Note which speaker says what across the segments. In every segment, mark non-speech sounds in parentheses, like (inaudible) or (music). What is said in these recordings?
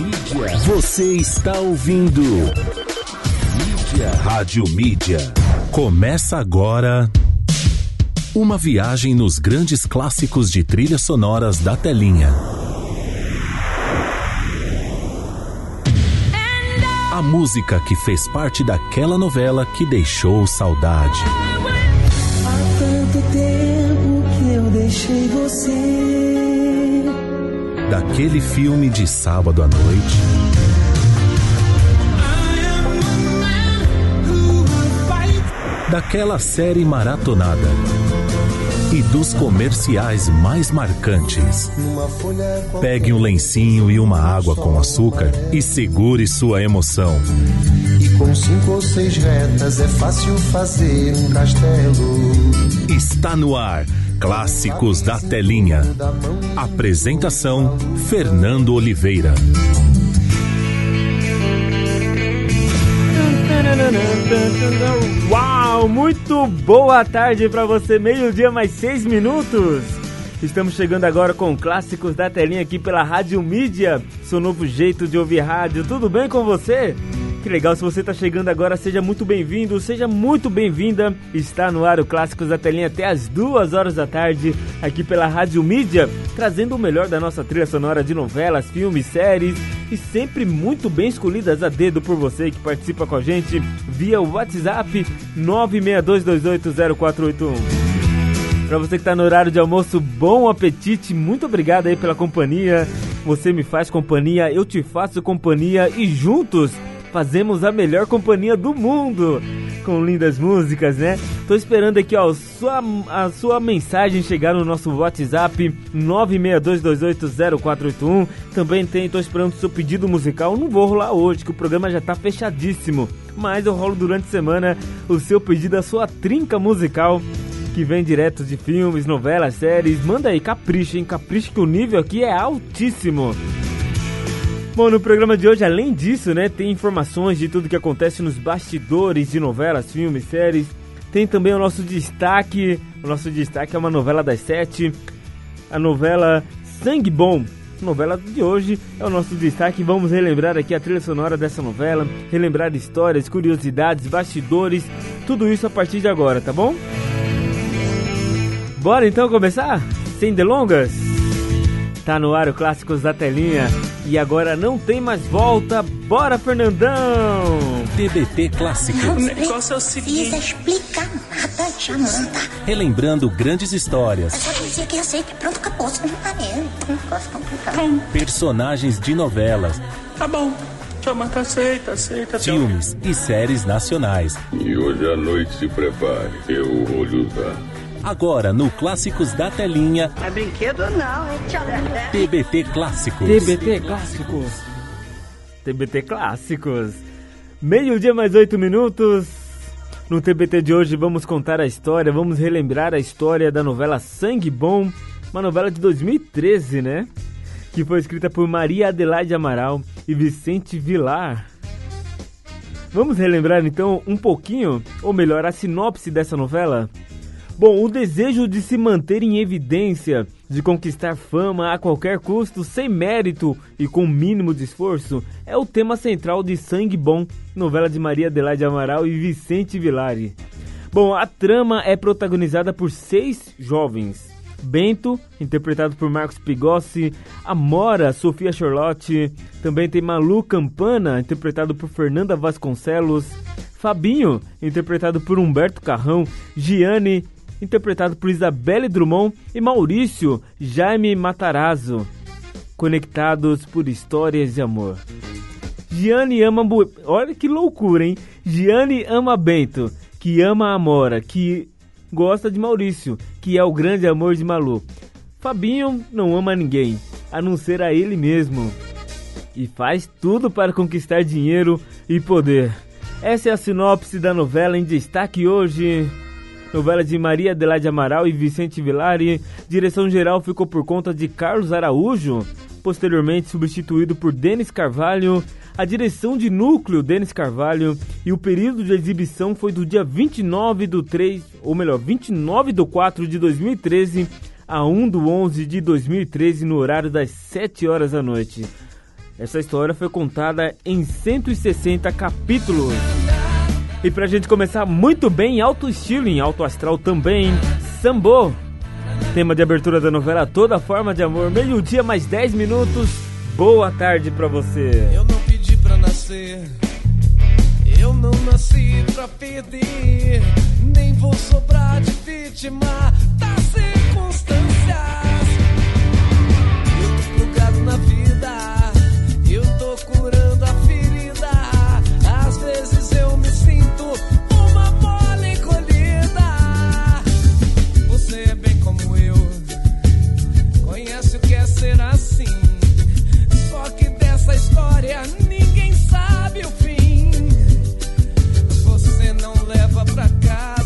Speaker 1: Mídia. Você está ouvindo. Mídia. Rádio Mídia. Começa agora. Uma viagem nos grandes clássicos de trilhas sonoras da telinha. A música que fez parte daquela novela que deixou saudade.
Speaker 2: Há tanto tempo que eu deixei você.
Speaker 1: Daquele filme de sábado à noite. Daquela série maratonada. E dos comerciais mais marcantes. Pegue um lencinho e uma água com açúcar e segure sua emoção.
Speaker 3: E com cinco ou seis retas é fácil fazer um castelo.
Speaker 1: Está no ar. Clássicos da Telinha. Apresentação: Fernando Oliveira.
Speaker 4: Uau, muito boa tarde para você, meio-dia mais seis minutos. Estamos chegando agora com clássicos da telinha aqui pela Rádio Mídia, seu novo jeito de ouvir rádio. Tudo bem com você? Que legal, se você está chegando agora, seja muito bem-vindo, seja muito bem-vinda. Está no ar o Clássicos da Telinha até as duas horas da tarde, aqui pela Rádio Mídia, trazendo o melhor da nossa trilha sonora de novelas, filmes, séries e sempre muito bem escolhidas a dedo por você que participa com a gente via WhatsApp 962280481. Para você que está no horário de almoço, bom apetite, muito obrigado aí pela companhia. Você me faz companhia, eu te faço companhia e juntos fazemos a melhor companhia do mundo. Com lindas músicas, né? Tô esperando aqui, ó, sua, a sua mensagem chegar no nosso WhatsApp 962280481. Também tem, tô esperando o seu pedido musical. Não vou rolar hoje, que o programa já tá fechadíssimo. Mas eu rolo durante a semana o seu pedido, a sua trinca musical que vem direto de filmes, novelas, séries. Manda aí, capricha, hein? Capricha que o nível aqui é altíssimo. Bom, no programa de hoje, além disso, né, tem informações de tudo que acontece nos bastidores de novelas, filmes, séries. Tem também o nosso destaque. O nosso destaque é uma novela das sete. A novela Sangue Bom. A novela de hoje é o nosso destaque. Vamos relembrar aqui a trilha sonora dessa novela, relembrar histórias, curiosidades, bastidores, tudo isso a partir de agora, tá bom? Bora então começar? Sem delongas? Tá no ar o Clássicos da Telinha e agora não tem mais volta. Bora, Fernandão!
Speaker 1: TBT Clássicos.
Speaker 5: O negócio é o seguinte.
Speaker 6: Precisa explicar nada, Jamanta.
Speaker 1: Relembrando grandes histórias,
Speaker 6: Só dizer que aceita e pronto, acabou. Você não tá posso complicar.
Speaker 1: personagens de novelas,
Speaker 5: Tá bom. Jamanta aceita, aceita.
Speaker 1: filmes e séries nacionais.
Speaker 7: E hoje à noite se prepare, eu vou lhe usar.
Speaker 1: Agora no Clássicos da Telinha,
Speaker 8: É brinquedo não, hein?
Speaker 1: TBT Clássicos.
Speaker 4: TBT Clássicos. TBT Clássicos. Meio-dia mais oito minutos. No TBT de hoje vamos contar a história, vamos relembrar a história da novela Sangue Bom, uma novela de 2013, né? Que foi escrita por Maria Adelaide Amaral e Vicente Vilar. Vamos relembrar então um pouquinho, ou melhor, a sinopse dessa novela? Bom, o desejo de se manter em evidência, de conquistar fama a qualquer custo, sem mérito e com mínimo de esforço, é o tema central de Sangue Bom, novela de Maria Adelaide Amaral e Vicente Villari. Bom, a trama é protagonizada por seis jovens. Bento, interpretado por Marcos Pigossi, Amora, Sofia Charlotte, também tem Malu Campana, interpretado por Fernanda Vasconcelos, Fabinho, interpretado por Humberto Carrão, Giane, interpretado por Isabelle Drummond e Maurício Jaime Matarazzo, conectados por histórias de amor. Giane ama. Olha que loucura, hein? Giane ama Bento, que ama Amora, que gosta de Maurício, que é o grande amor de Malu. Fabinho não ama ninguém, a não ser a ele mesmo. E faz tudo para conquistar dinheiro e poder. Essa é a sinopse da novela em destaque hoje. Novela de Maria Adelaide Amaral e Vicente Villari. Direção geral ficou por conta de Carlos Araújo, posteriormente substituído por Denis Carvalho. A direção de núcleo, Denis Carvalho. E o período de exibição foi do dia 29 do 3, ou melhor, 29 do 4 de 2013 a 1 do 11 de 2013, no horário das 7 horas da noite. Essa história foi contada em 160 capítulos. E pra gente começar muito bem, em alto estilo, em alto astral também, Sambo. Tema de abertura da novela Toda Forma de Amor, meio-dia mais 10 minutos. Boa tarde pra você.
Speaker 8: Eu não pedi pra nascer, eu não nasci pra perder, nem vou sobrar de vítima das circunstâncias. Eu tô plugado na vida,
Speaker 9: God.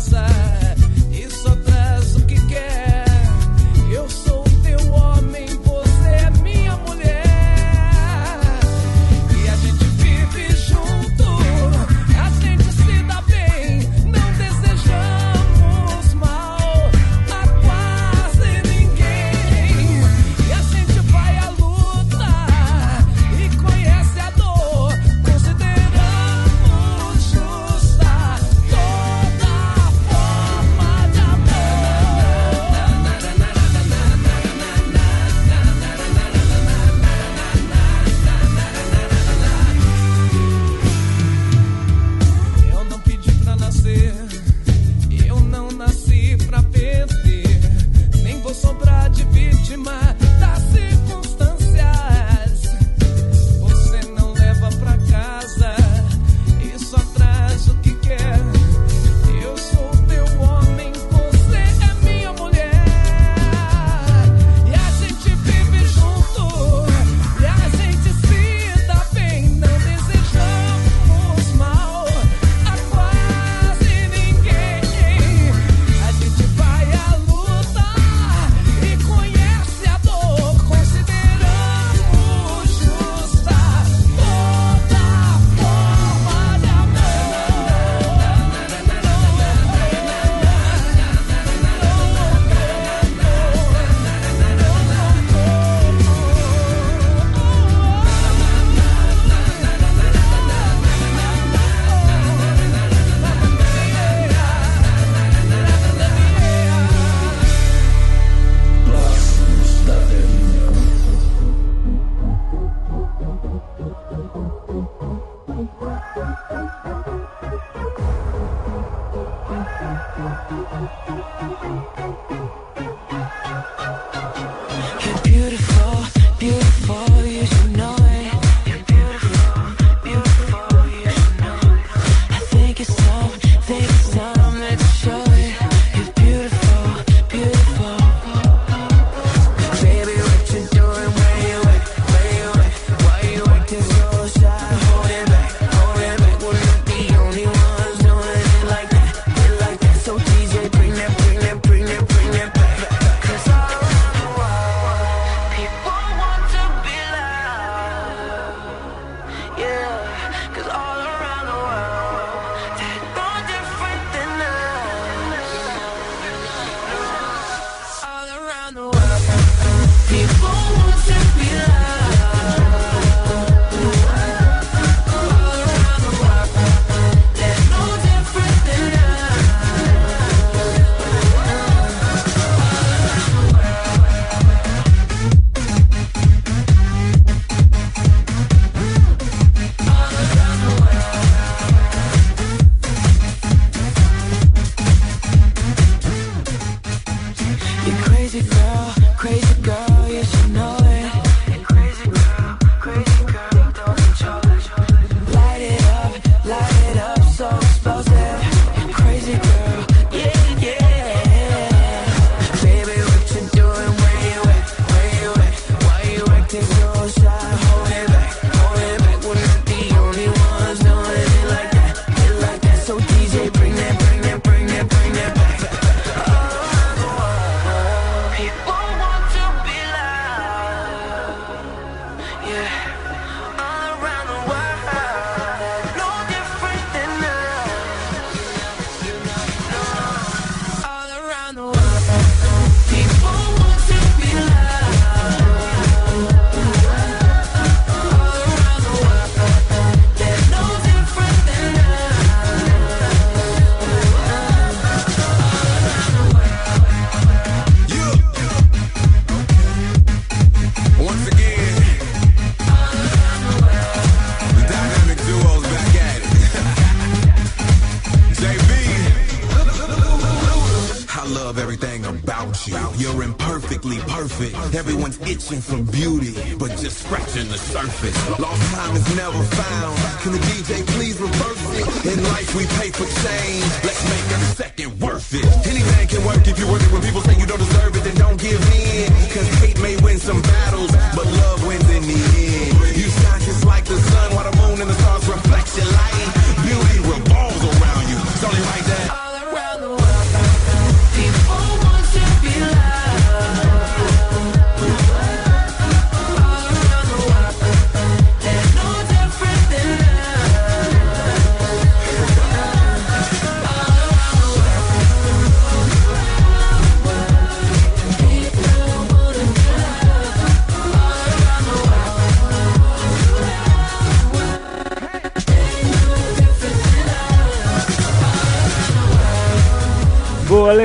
Speaker 9: Itching for beauty, but just scratching the surface. Lost time is never found.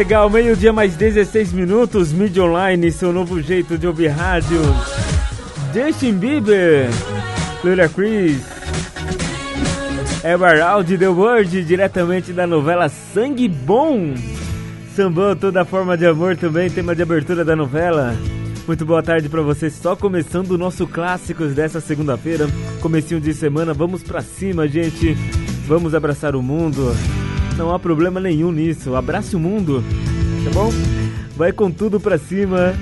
Speaker 4: Legal. Meio-dia mais 16 minutos. Mídia Online, seu novo jeito de ouvir rádio. Justin Bieber, Lula Chris, Everald The Word, diretamente da novela Sangue Bom. Sambou toda forma de amor também, tema de abertura da novela. Muito boa tarde para você, só começando o nosso Clássicos dessa segunda-feira. Comecinho de semana, vamos pra cima, gente. Vamos abraçar o mundo. Não há problema nenhum nisso. Abrace o mundo, tá bom? Vai com tudo pra cima.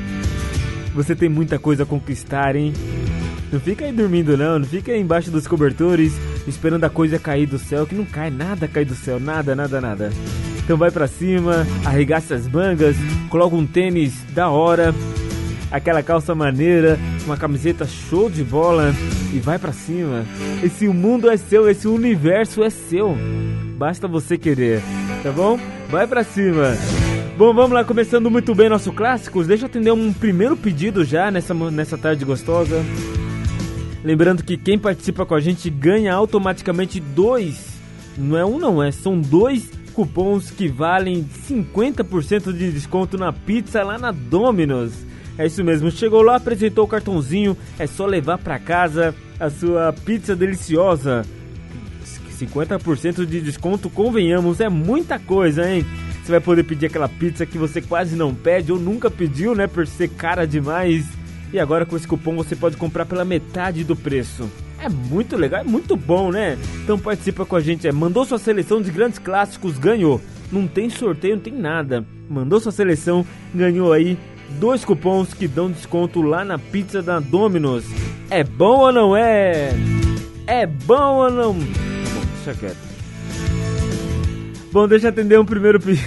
Speaker 4: Você tem muita coisa a conquistar, hein? Não fica aí dormindo não, não fica aí embaixo dos cobertores esperando a coisa cair do céu, que não cai nada cair do céu, nada, nada, nada. Então vai pra cima, arregaça as mangas, coloca um tênis da hora, aquela calça maneira, uma camiseta show de bola e vai pra cima. Esse mundo é seu, esse universo é seu. Basta você querer, tá bom? Vai pra cima. Bom, vamos lá, começando muito bem nosso clássicos. Deixa eu atender um primeiro pedido já nessa, nessa tarde gostosa. Lembrando que quem participa com a gente ganha automaticamente dois, não é um não, é, são dois cupons que valem 50% de desconto na pizza lá na Domino's. É isso mesmo, chegou lá, apresentou o cartãozinho, é só levar para casa a sua pizza deliciosa. 50% de desconto, convenhamos, é muita coisa, hein? Você vai poder pedir aquela pizza que você quase não pede ou nunca pediu, né, por ser cara demais. E agora com esse cupom você pode comprar pela metade do preço. É muito legal, é muito bom, né? Então participa com a gente, é, mandou sua seleção de grandes clássicos, ganhou. Não tem sorteio, não tem nada. Mandou sua seleção, ganhou aí dois cupons que dão desconto lá na pizza da Domino's. É bom ou não é? É bom ou não? Bom, deixa quieto. Bom, deixa eu atender um primeiro pedido.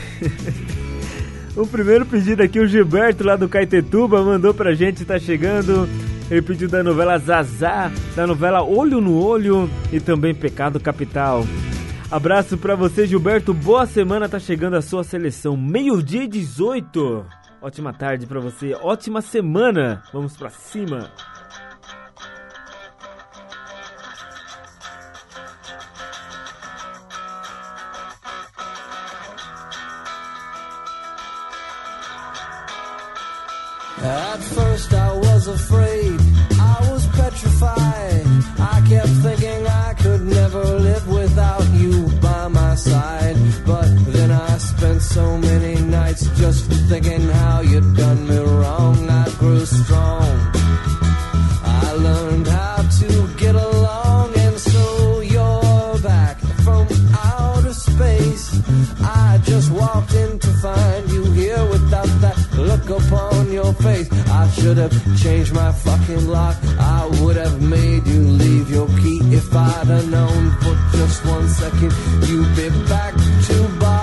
Speaker 4: o (laughs) primeiro pedido aqui, o Gilberto lá do Caetetuba mandou pra gente, tá chegando. Ele pediu da novela Zazá, da novela Olho no Olho e também Pecado Capital. Abraço pra você, Gilberto. Boa semana, tá chegando a sua seleção. Meio-dia e 18. Ótima tarde pra você, ótima semana. Vamos pra cima.
Speaker 2: At first I was afraid, I was petrified. I kept thinking I could never live without you by my side. But then I spent so many nights just thinking how you'd done me wrong. I grew strong. I learned how to get along, and so you're back from outer space. I just walked in to find you here without that look upon your face. I should have changed my fucking lock. I would have made you leave your key if I'd have known for just one second you'd be back to bother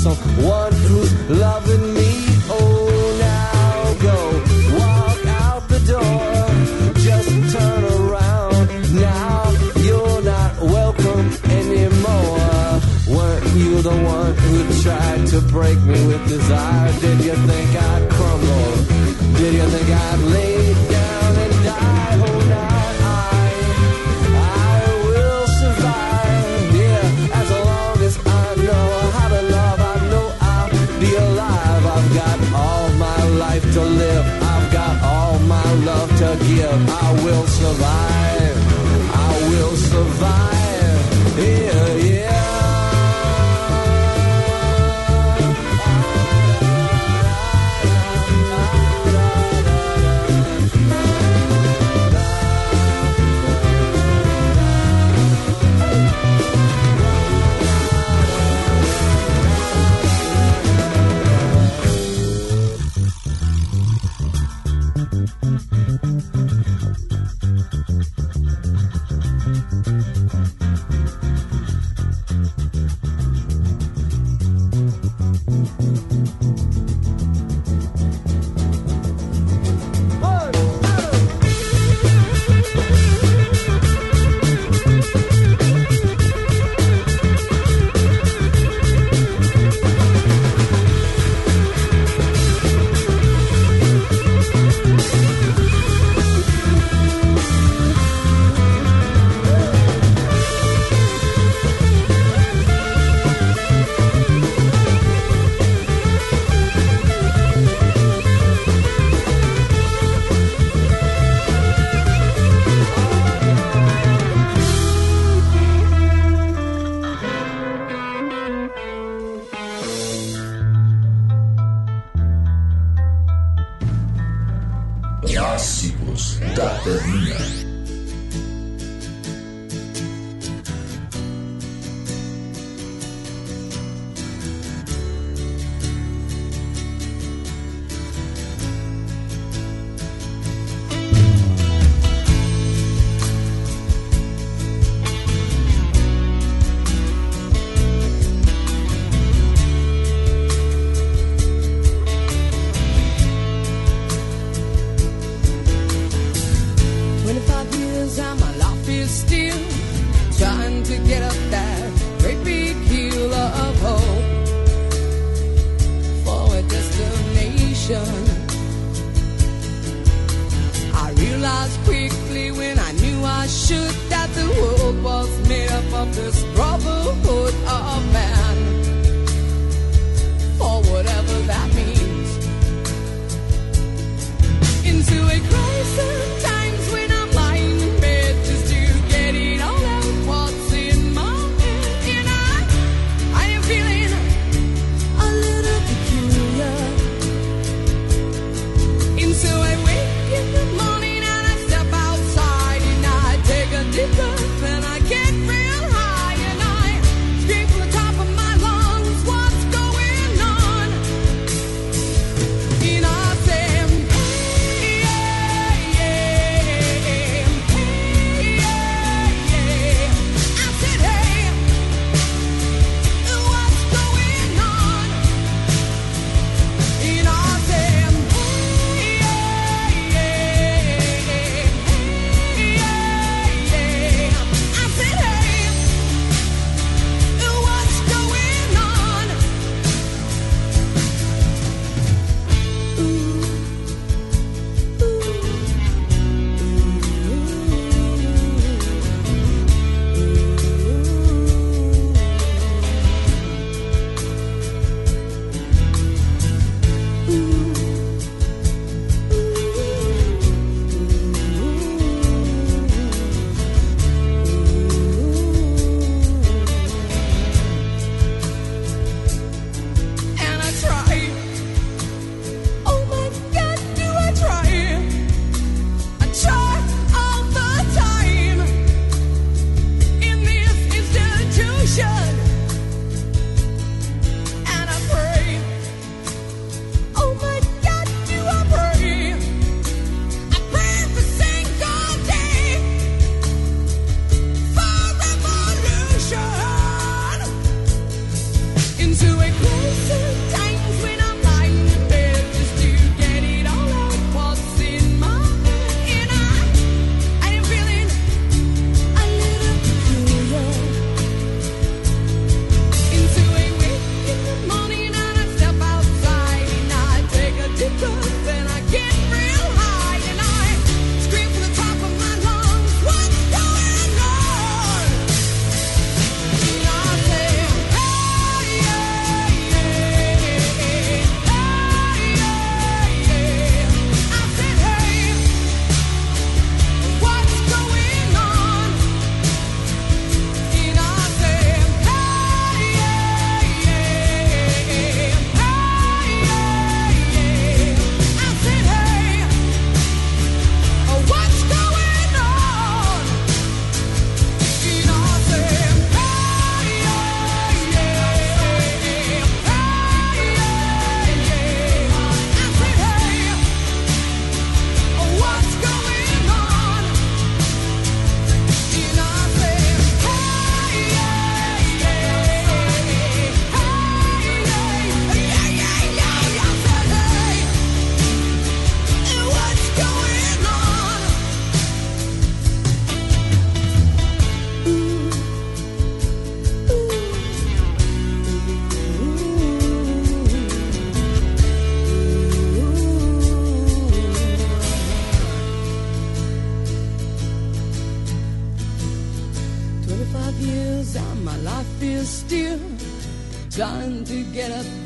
Speaker 2: someone who's loving me. Oh, now go walk out the door. Just turn around. Now you're not welcome anymore. Weren't you the one who tried to break me with desire? Did you think I'd crumble? Did you think I'd leave? forgive, I will survive.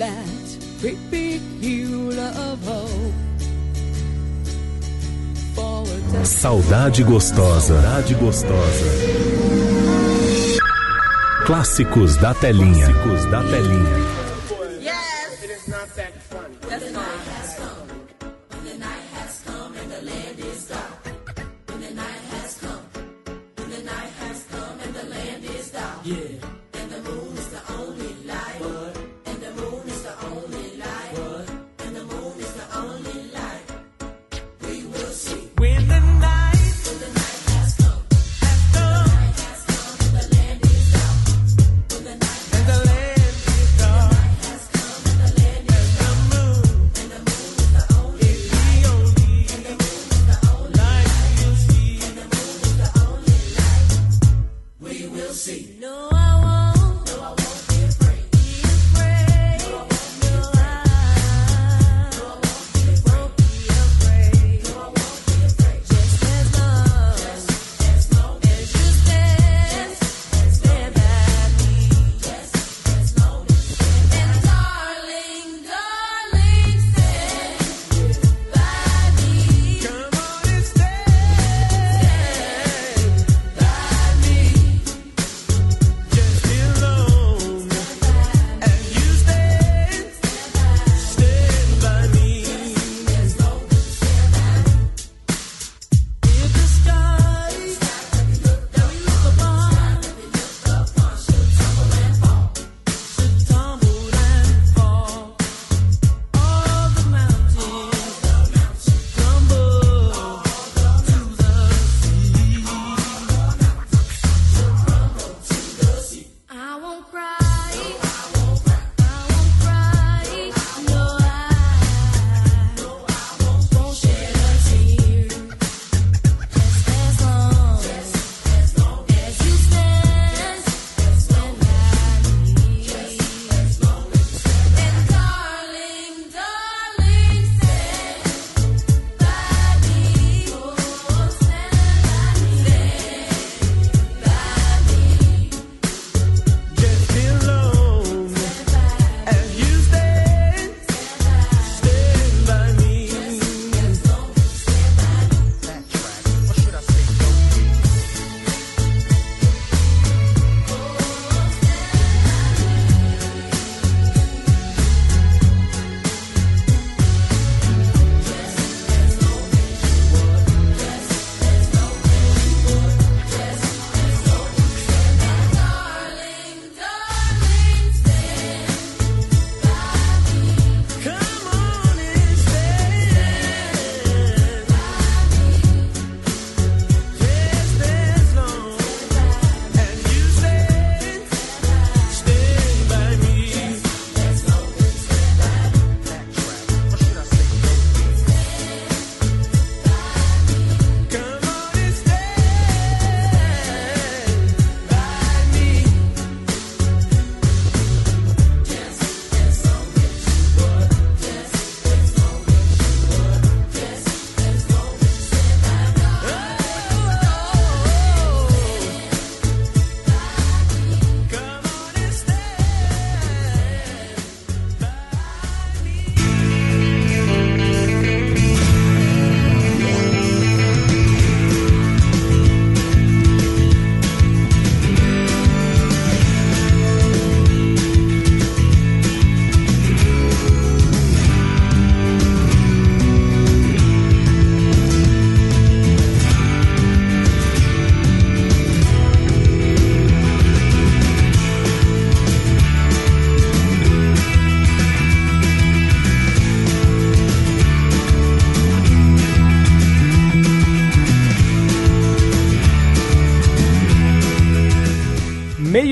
Speaker 8: that great big of hope.
Speaker 10: Saudade gostosa, saudade gostosa. Clássicos da telinha. Clássicos da telinha.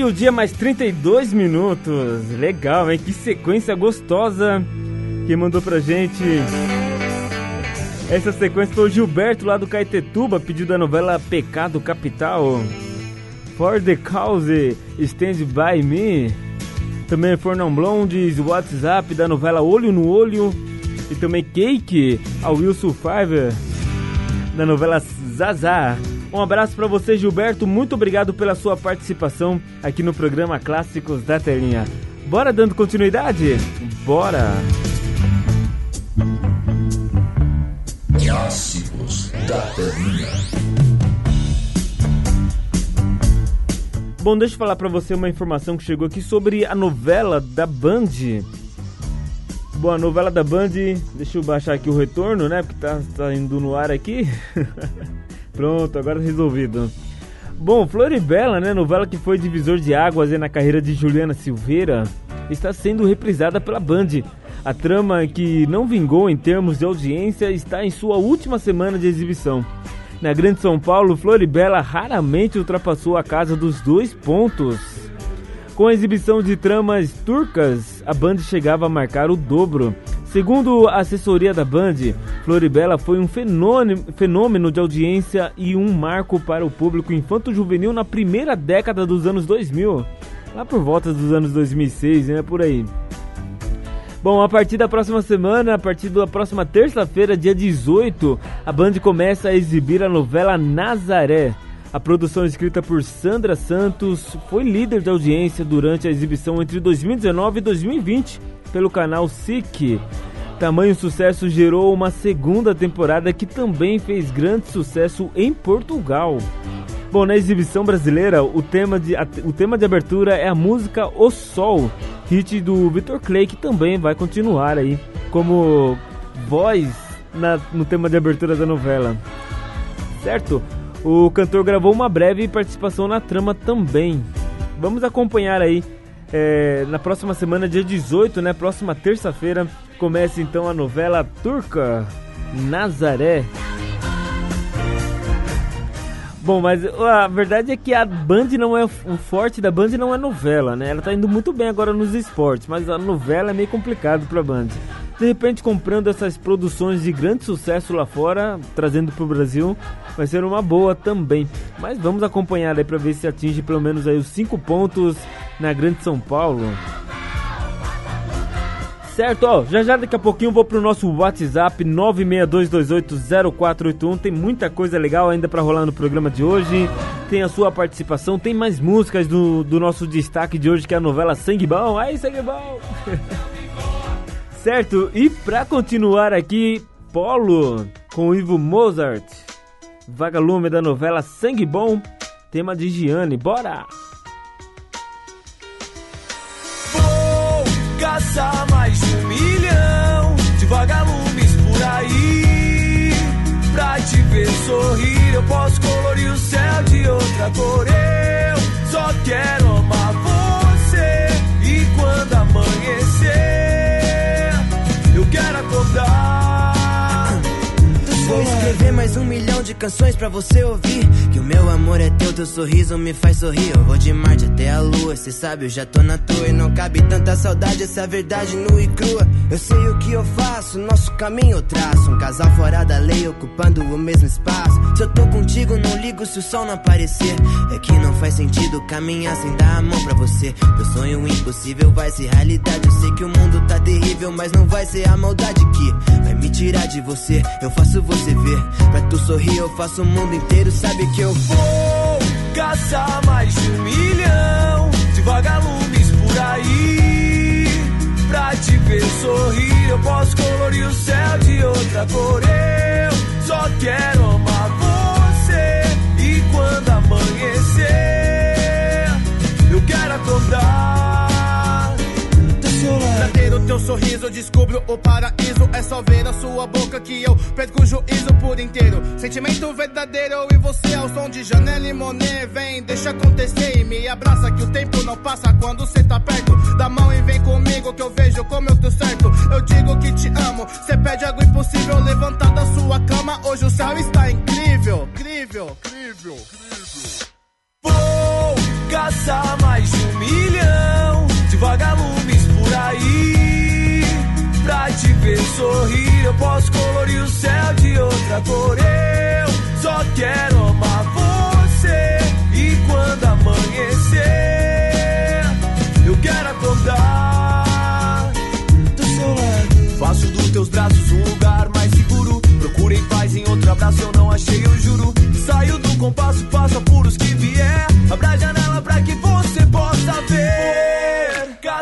Speaker 4: meio-dia mais 32 minutos. Legal, hein? Que sequência gostosa que mandou pra gente. Essa sequência foi o Gilberto lá do Caetetuba, pedido da novela Pecado Capital. For the Cause, Stand By Me. Também Fornão Blondes, WhatsApp da novela Olho no Olho. E também Cake, ao Wilson Fiverr, da novela Zazar. Um abraço para você, Gilberto. Muito obrigado pela sua participação aqui no programa Clássicos da Telinha. Bora dando continuidade? Bora!
Speaker 1: Clássicos da Telinha.
Speaker 4: Bom, deixa eu falar pra você uma informação que chegou aqui sobre a novela da Band. Bom, a novela da Band, deixa eu baixar aqui o retorno, né? Porque tá, tá indo no ar aqui. (laughs) Pronto, agora resolvido. Bom, Floribela, né? Novela que foi divisor de águas na carreira de Juliana Silveira, está sendo reprisada pela Band. A trama que não vingou em termos de audiência está em sua última semana de exibição. Na Grande São Paulo, Floribela raramente ultrapassou a casa dos dois pontos. Com a exibição de tramas turcas, a Band chegava a marcar o dobro. Segundo a assessoria da Band, Floribela foi um fenômeno, de audiência e um marco para o público infanto-juvenil na primeira década dos anos 2000, lá por volta dos anos 2006, né, por aí. Bom, a partir da próxima semana, a partir da próxima terça-feira, dia 18, a Band começa a exibir a novela Nazaré. A produção escrita por Sandra Santos foi líder de audiência durante a exibição entre 2019 e 2020 pelo canal SIC. Tamanho sucesso gerou uma segunda temporada que também fez grande sucesso em Portugal. Bom, na exibição brasileira, o tema de, o tema de abertura é a música O Sol, hit do Victor Clay, que também vai continuar aí como voz na- no tema de abertura da novela. Certo? O cantor gravou uma breve participação na trama também. Vamos acompanhar aí é, na próxima semana, dia 18, né? Próxima terça-feira, começa então a novela turca Nazaré. Bom, mas a verdade é que a Band não é. O forte da Band não é novela, né? Ela tá indo muito bem agora nos esportes, mas a novela é meio complicado pra Band. De repente, comprando essas produções de grande sucesso lá fora, trazendo pro Brasil, vai ser uma boa também. Mas vamos acompanhar aí pra ver se atinge pelo menos aí os 5 pontos na Grande São Paulo. Certo, ó, já já daqui a pouquinho vou pro nosso WhatsApp 962280481. Tem muita coisa legal ainda pra rolar no programa de hoje. Tem a sua participação, tem mais músicas do, do nosso destaque de hoje, que é a novela Sangue Bom. Aí, Sangue Bom! (laughs) certo, e pra continuar aqui, Polo com Ivo Mozart. Vagalume da novela Sangue Bom, tema de Gianni. Bora!
Speaker 11: Caçar mais de um milhão de vagalumes por aí. Pra te ver sorrir, eu posso colorir o céu de outra cor. Eu só quero amar você. E quando amanhecer, eu quero acordar.
Speaker 12: Mais um milhão de canções pra você ouvir. Que o meu amor é teu, teu sorriso me faz sorrir. Eu vou de Marte até a lua, cê sabe, eu já tô na tua. E não cabe tanta saudade, essa verdade nua e crua. Eu sei o que eu faço, nosso caminho eu traço. Um casal fora da lei, ocupando o mesmo espaço. Se eu tô contigo, não ligo se o sol não aparecer. É que não faz sentido caminhar sem dar a mão pra você. Teu sonho impossível vai ser realidade. Eu sei que o mundo tá terrível, mas não vai ser a maldade que vai me tirar de você. Eu faço você ver. Pra tu sorrir, eu faço o mundo inteiro. Sabe que eu
Speaker 11: Vou caçar mais de um milhão de vagalumes por aí. Pra te ver sorrir, eu posso colorir o céu de outra cor. Eu só quero amar você. E quando amanhecer, eu quero acordar.
Speaker 13: Pra ter o teu sorriso, descubro o paraíso. É só ver a sua boca que eu perco o juízo por inteiro. Sentimento verdadeiro e você ao som de Janela e Monet. Vem, deixa acontecer e me abraça que o tempo não passa quando cê tá perto. Dá mão e vem comigo que eu vejo como eu tô certo. Eu digo que te amo, cê pede algo impossível. Levantar da sua cama, hoje o céu está incrível. Incrível, incrível, incrível.
Speaker 11: Vou caçar mais de um milhão de vagalumes sair pra te ver sorrir. Eu posso colorir o céu de outra cor. Eu só quero amar você. E quando amanhecer, eu quero acordar do seu lado. Faço dos teus braços um lugar mais seguro. Procurei paz em outro abraço, eu não achei, eu juro. Saio do compasso, passo apuros que vier. Abra a janela pra que você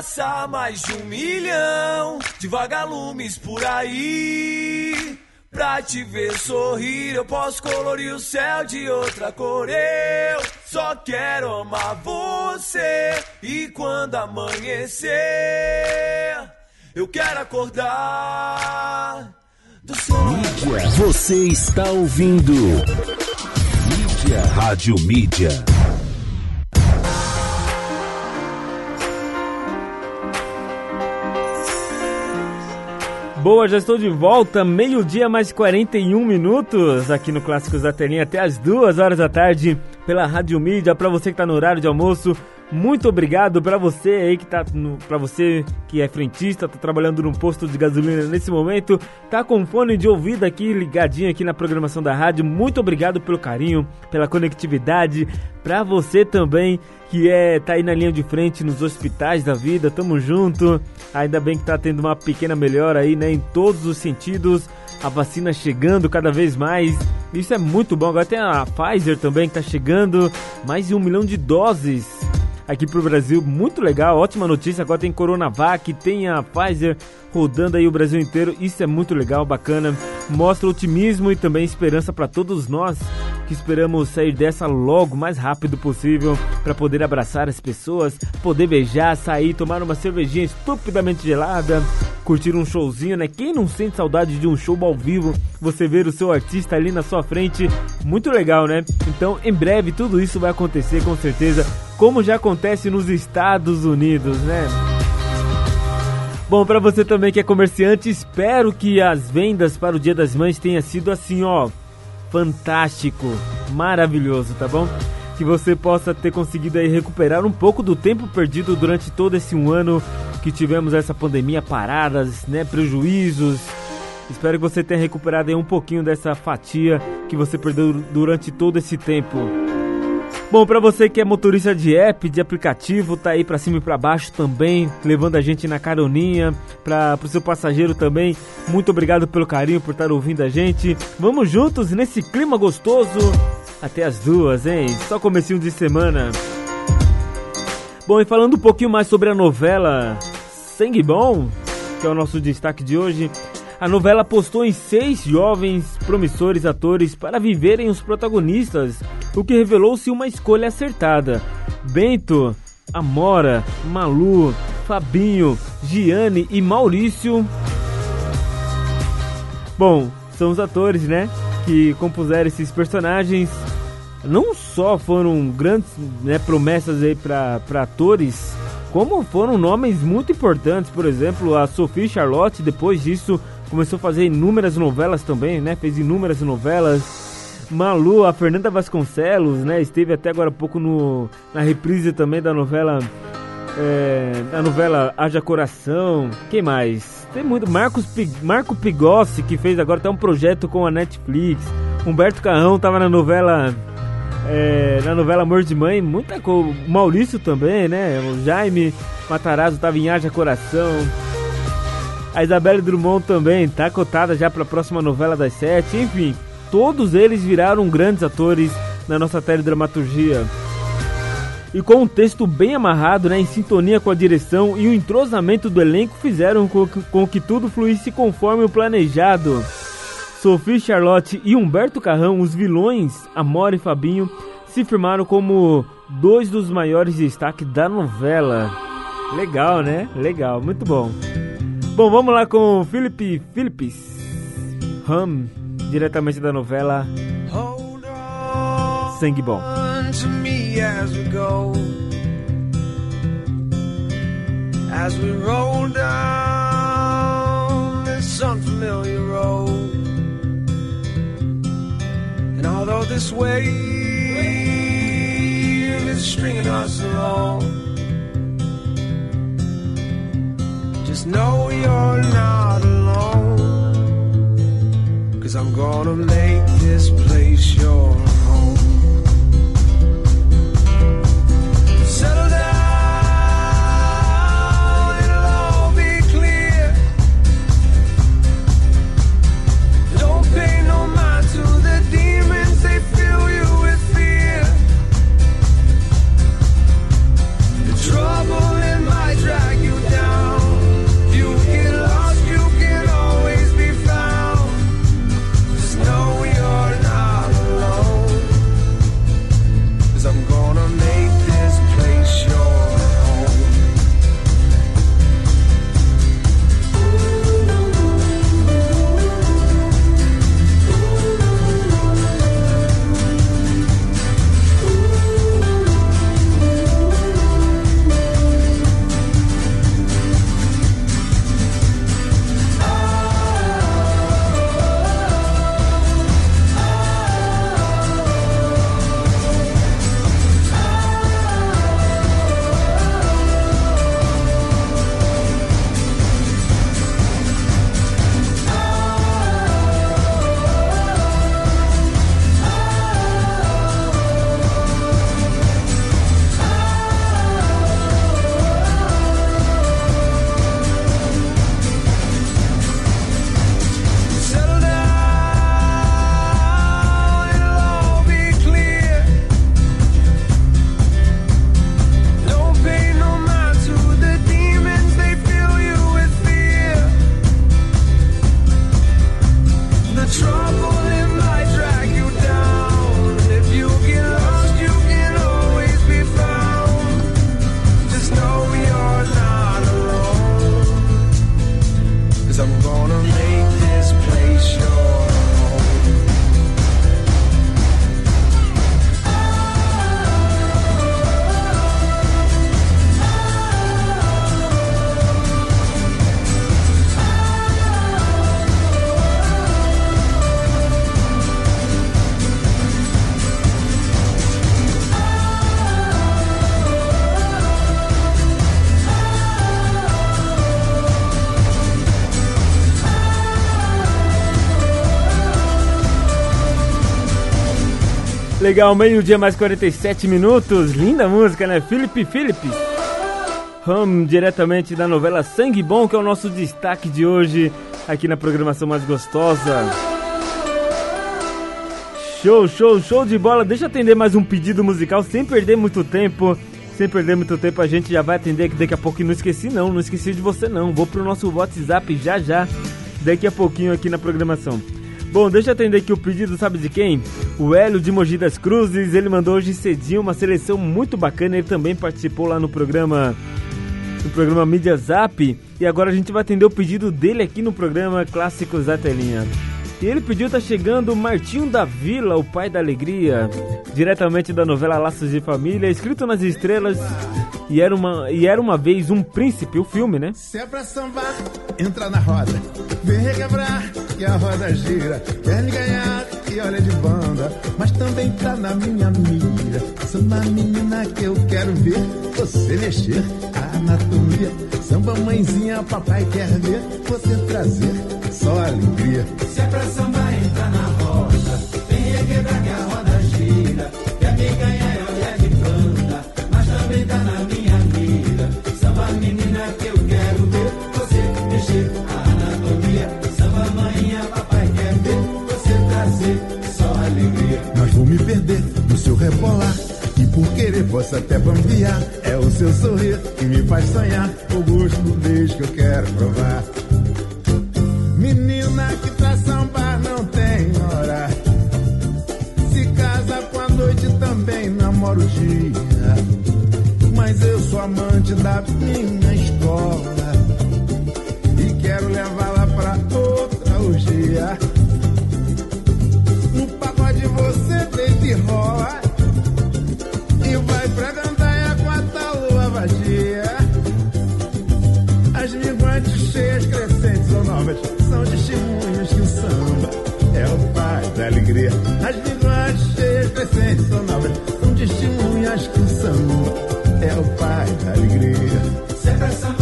Speaker 8: passar mais de um milhão de vagalumes por aí. Pra te ver sorrir, eu posso colorir o céu de outra cor. Eu só quero amar você. E quando amanhecer, eu quero acordar do seu
Speaker 1: Mídia. Você está ouvindo. Mídia. Rádio Mídia.
Speaker 4: Boa, já estou de volta, meio-dia mais 41 minutos aqui no Clássicos da Telinha até as duas horas da tarde pela Rádio Mídia. Para você que está no horário de almoço, muito obrigado para você aí que tá no, para você que é frentista, tá trabalhando num posto de gasolina nesse momento, tá com fone de ouvido aqui ligadinho aqui na programação da rádio. Muito obrigado pelo carinho, pela conectividade, para você também que é tá aí na linha de frente nos hospitais da vida. Tamo junto. Ainda bem que tá tendo uma pequena melhora aí, né, em todos os sentidos. A vacina chegando cada vez mais. Isso é muito bom. Agora tem a Pfizer também que tá chegando, mais de um milhão de doses aqui pro Brasil. Muito legal, ótima notícia. Agora tem Coronavac, tem a Pfizer rodando aí o Brasil inteiro. Isso é muito legal, bacana. Mostra otimismo e também esperança para todos nós que esperamos sair dessa logo mais rápido possível para poder abraçar as pessoas, poder beijar, sair, tomar uma cervejinha estupidamente gelada, curtir um showzinho, né? Quem não sente saudade de um show ao vivo? Você ver o seu artista ali na sua frente, muito legal, né? Então, em breve tudo isso vai acontecer com certeza, como já acontece nos Estados Unidos, né? Bom, para você também que é comerciante, espero que as vendas para o Dia das Mães tenham sido assim, ó, fantástico, maravilhoso, tá bom? Que você possa ter conseguido aí recuperar um pouco do tempo perdido durante todo esse um ano que tivemos essa pandemia paradas, né, prejuízos. Espero que você tenha recuperado aí um pouquinho dessa fatia que você perdeu durante todo esse tempo. Bom, para você que é motorista de app, de aplicativo, tá aí para cima e para baixo também, levando a gente na caroninha, para o seu passageiro também. Muito obrigado pelo carinho, por estar ouvindo a gente. Vamos juntos nesse clima gostoso até as duas, hein? Só comecinho de semana. Bom, e falando um pouquinho mais sobre a novela Sangue Bom, que é o nosso destaque de hoje. A novela apostou em seis jovens promissores atores para viverem os protagonistas, o que revelou-se uma escolha acertada. Bento, Amora, Malu, Fabinho, Giane e Maurício. Bom, são os atores, né, que compuseram esses personagens. Não só foram grandes né, promessas aí para atores, como foram nomes muito importantes. Por exemplo, a Sophie Charlotte, depois disso, começou a fazer inúmeras novelas também, né? Fez inúmeras novelas. Malu, a Fernanda Vasconcelos, né? Esteve até agora há pouco no, na reprise também da novela. É, da novela Haja Coração. Quem mais? Tem muito. Marcos Marco Pigossi, que fez agora até um projeto com a Netflix. Humberto Carrão tava na novela. É, na novela Amor de Mãe, muita coisa. Maurício também, né? O Jaime Matarazzo tava em Haja Coração. A Isabelle Drummond também tá cotada já para a próxima novela das sete. Enfim, todos eles viraram grandes atores na nossa teledramaturgia. E com um texto bem amarrado, né, em sintonia com a direção e o entrosamento do elenco, fizeram com que, com que tudo fluísse conforme o planejado. Sophie Charlotte e Humberto Carrão, os vilões, Amora e Fabinho, se firmaram como dois dos maiores destaques da novela. Legal, né? Legal, muito bom. Bom, vamos lá com Felipe Philips Hum, diretamente da novela Sangue Bom.
Speaker 8: As we roll down this unfamiliar road, and although this wave is stringing us along. Just know you're not alone. Cause I'm gonna make this place your
Speaker 4: legal, meio-dia mais 47 minutos. Linda música, né? Felipe Felipe. Hum, diretamente da novela Sangue Bom, que é o nosso destaque de hoje aqui na programação mais gostosa. Show, show, show de bola. Deixa eu atender mais um pedido musical sem perder muito tempo. Sem perder muito tempo, a gente já vai atender aqui daqui a pouco. E não esqueci, não, não esqueci de você, não. Vou pro nosso WhatsApp já já, daqui a pouquinho aqui na programação. Bom, deixa eu atender aqui o pedido, sabe de quem? O Hélio de Mogi das Cruzes, ele mandou hoje cedinho uma seleção muito bacana, ele também participou lá no programa no programa Mídia Zap, e agora a gente vai atender o pedido dele aqui no programa Clássicos da Telinha. E ele pediu, tá chegando Martinho da Vila, o pai da alegria, diretamente da novela Laços de Família, escrito nas estrelas, e era uma, e era uma vez um príncipe, o filme, né?
Speaker 14: Se é pra sambar, entra na roda. Vem requebrar, que a roda gira. Quer me ganhar, e olha de banda. Mas também tá na minha mira. Samba menina que eu quero ver. Você mexer, a anatomia. Samba mãezinha, papai quer ver. Você trazer só alegria.
Speaker 15: Se é pra sambar, entra na roda. Vem requebrar, que a roda me
Speaker 14: perder no seu rebolar. E por querer posso até bambear. É o seu sorrir que me faz sonhar. O gosto do beijo que eu quero provar. Menina que pra sambar não tem hora. Se casa com a noite também namora o dia. Mas eu sou amante da minha escola. E quero levá-la pra outra orgia. São testemunhas que o samba é o pai da alegria. As minguantes cheias, crescentes ou novas são testemunhas que o samba é o pai da alegria.
Speaker 15: Se é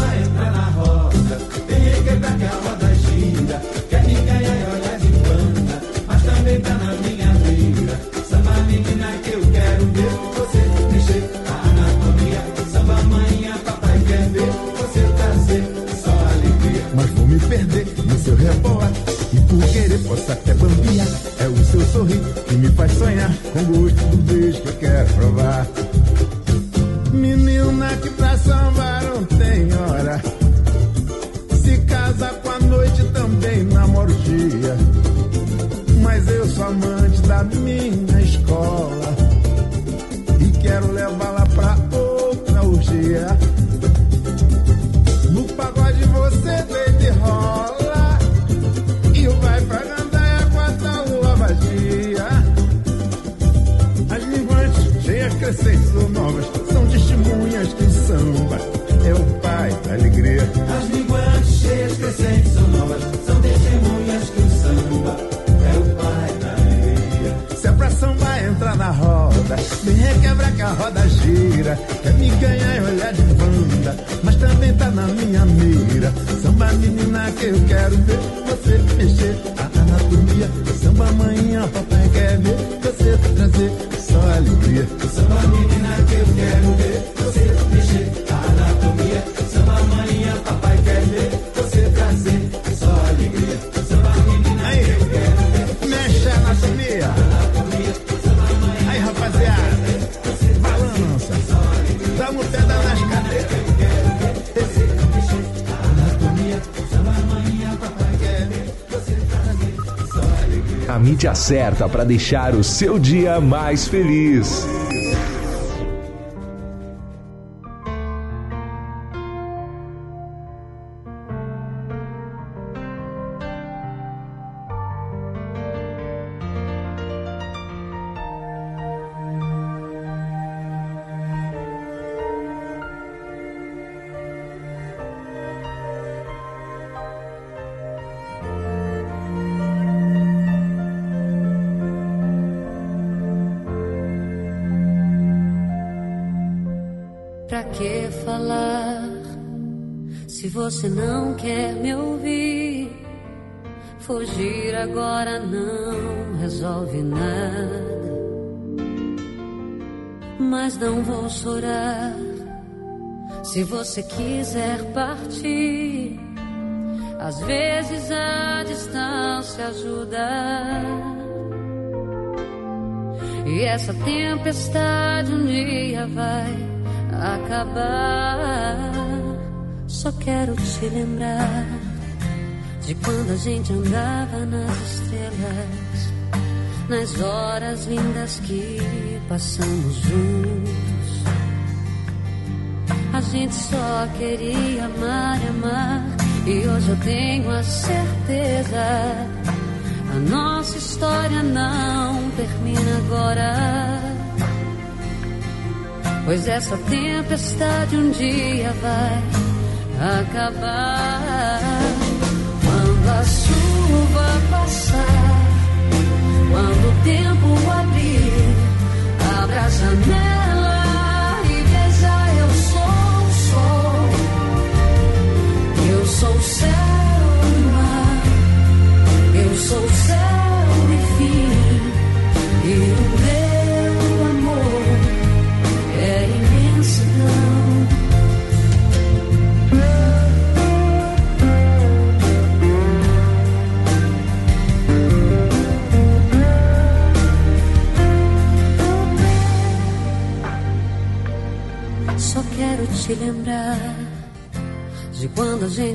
Speaker 14: Com gosto do beijo que eu quero provar. Menina que pra sambar não tem hora. Se casa com a noite também namora o dia. Quer me ganhar e olhar de banda Mas também tá na minha mira. Samba menina que eu quero ver Você mexer. A anatomia Samba manhã, papai quer ver Você trazer
Speaker 1: certa para deixar o seu dia mais feliz.
Speaker 16: Você não quer me ouvir? Fugir agora não resolve nada. mas não vou chorar. Se você quiser partir, às vezes a distância ajuda. E essa tempestade um dia vai acabar. Só quero te lembrar de quando a gente andava nas estrelas, nas horas lindas que passamos juntos. A gente só queria amar e amar, e hoje eu tenho a certeza. A nossa história não termina agora. Pois essa tempestade um dia vai acabar. Quando a chuva passar, quando o tempo abrir, abra a janela e veja eu sou o sol. Eu sou o céu mar. Eu sou o céu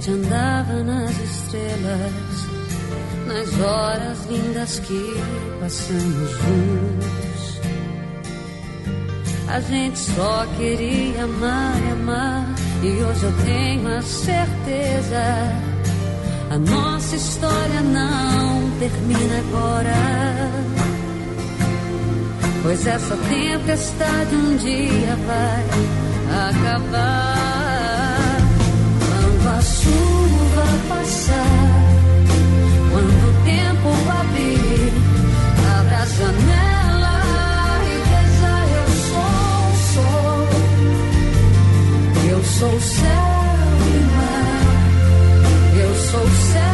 Speaker 16: gente andava nas estrelas, nas horas lindas que passamos juntos. A gente só queria amar e amar, e hoje eu tenho a certeza. A nossa história não termina agora. Pois essa tempestade um dia vai acabar. Chuva passar, quando o tempo abrir, abra a janela e veja eu sou o sol. Eu sou o céu e mar. Eu sou o céu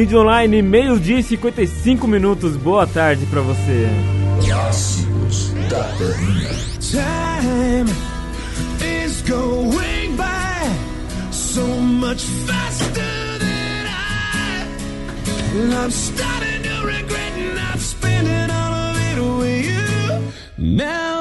Speaker 4: Mídia Online, meio-dia e 55 minutos. Boa tarde pra você.
Speaker 1: Clássicos da telinha.
Speaker 10: Time is going by so much faster than I. And I'm starting to regret not spending all of it with you. Now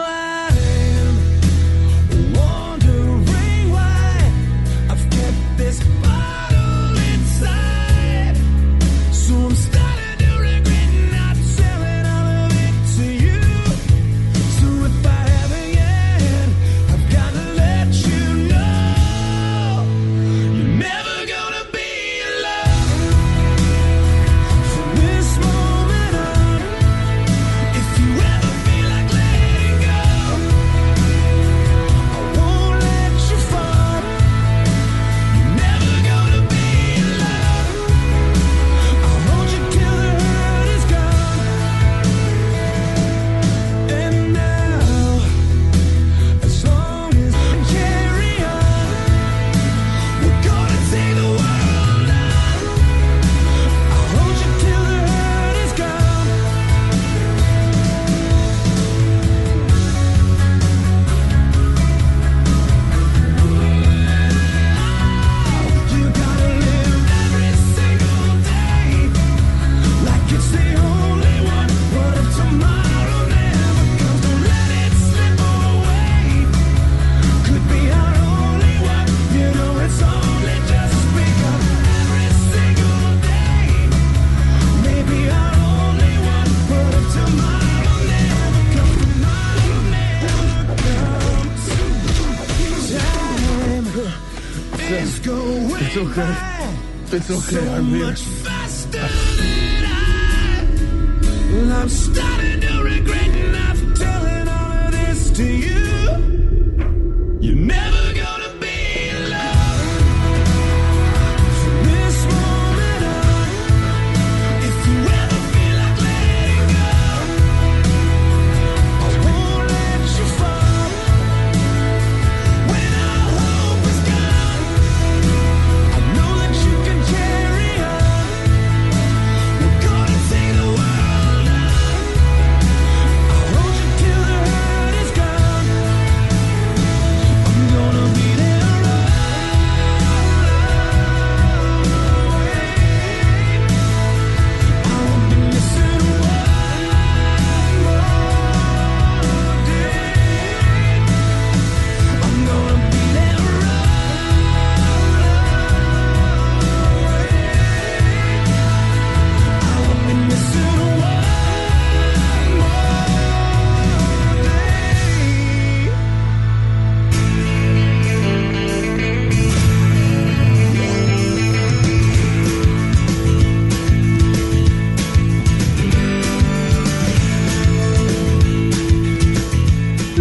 Speaker 10: It's okay, I'm here.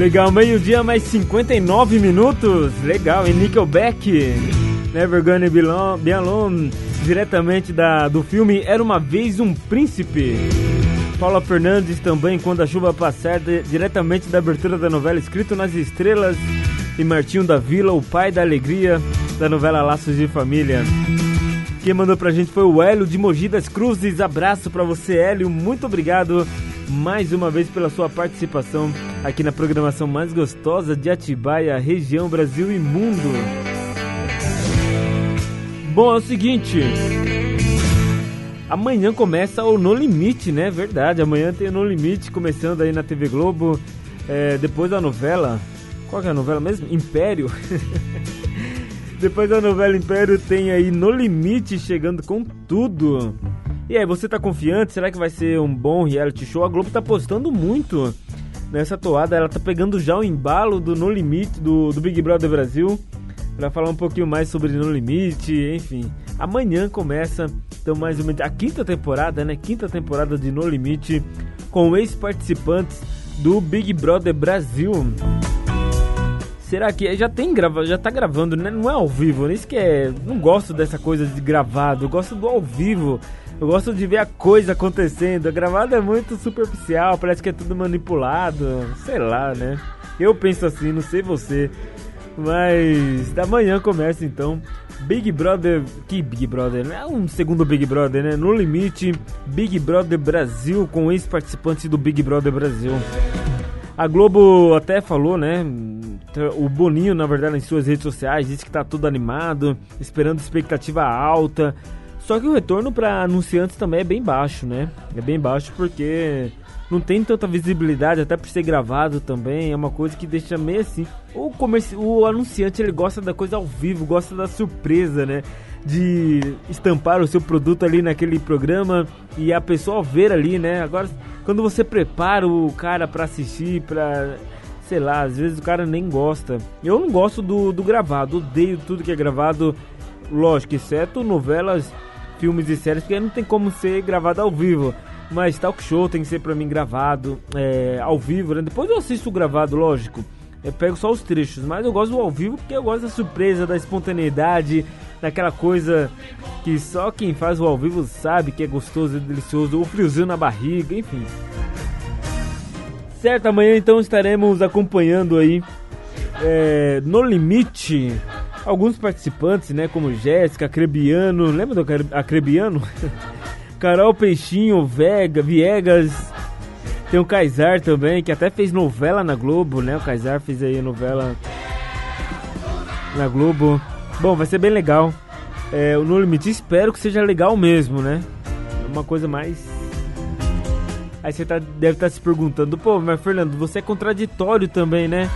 Speaker 4: Legal, meio-dia mais 59 minutos. Legal, e Nickelback. Never Gonna Be, Long, Be Alone. Diretamente da, do filme Era Uma Vez Um Príncipe. Paula Fernandes também, Quando a Chuva Passar, de- diretamente da abertura da novela Escrito nas Estrelas. E Martinho da Vila, o pai da alegria da novela Laços de Família. Quem mandou pra gente foi o Hélio de Mogi das Cruzes. Abraço pra você, Hélio. Muito obrigado mais uma vez pela sua participação aqui na programação mais gostosa de Atibaia, região Brasil e mundo. Bom, é o seguinte. Amanhã começa o No Limite, né? Verdade, amanhã tem o No Limite começando aí na TV Globo. é, depois da novela. Qual que é a novela mesmo? Império. (laughs) Depois da novela Império tem aí No Limite chegando com tudo. E aí, você tá confiante? Será que vai ser um bom reality show? A Globo tá postando muito nessa toada. Ela tá pegando já o embalo do No Limite, do, do Big Brother Brasil. Pra falar um pouquinho mais sobre No Limite, enfim. Amanhã começa, então, mais menos, a quinta temporada, né? Quinta temporada de No Limite, com ex-participantes do Big Brother Brasil. Será que já tem grava, já tá gravando, né? Não é ao vivo, né? Isso que é, não gosto dessa coisa de gravado, eu gosto do ao vivo. Eu gosto de ver a coisa acontecendo. A gravada é muito superficial, parece que é tudo manipulado, sei lá, né? Eu penso assim, não sei você. Mas da manhã começa então Big Brother, que Big Brother, não é um segundo Big Brother, né? No limite, Big Brother Brasil com ex-participantes do Big Brother Brasil. A Globo até falou, né? O Boninho, na verdade, em suas redes sociais, disse que tá tudo animado, esperando expectativa alta. Só que o retorno para anunciantes também é bem baixo, né? É bem baixo porque não tem tanta visibilidade, até por ser gravado também. É uma coisa que deixa meio assim. O, comerci... o anunciante ele gosta da coisa ao vivo, gosta da surpresa, né? De estampar o seu produto ali naquele programa e a pessoa ver ali, né? Agora, quando você prepara o cara para assistir, pra sei lá, às vezes o cara nem gosta. Eu não gosto do, do gravado, odeio tudo que é gravado, lógico, exceto novelas, filmes e séries, porque não tem como ser gravado ao vivo. Mas talk show tem que ser pra mim gravado é, ao vivo, né? Depois eu assisto o gravado, lógico. Eu pego só os trechos, mas eu gosto do ao vivo porque eu gosto da surpresa, da espontaneidade, daquela coisa que só quem faz o ao vivo sabe que é gostoso e delicioso, o friozinho na barriga, enfim. Certo, amanhã então estaremos acompanhando aí é, No Limite alguns participantes, né? Como Jéssica, Acrebiano, lembra do Acrebiano? (laughs) Carol Peixinho, Vega, Viegas, tem o Kaysar também, que até fez novela na Globo, né? O Kaysar fez aí novela na Globo. Bom, vai ser bem legal. É, o No Limite, espero que seja legal mesmo, né? Uma coisa mais Aí você tá, deve estar tá se perguntando, pô, mas Fernando, você é contraditório também, né?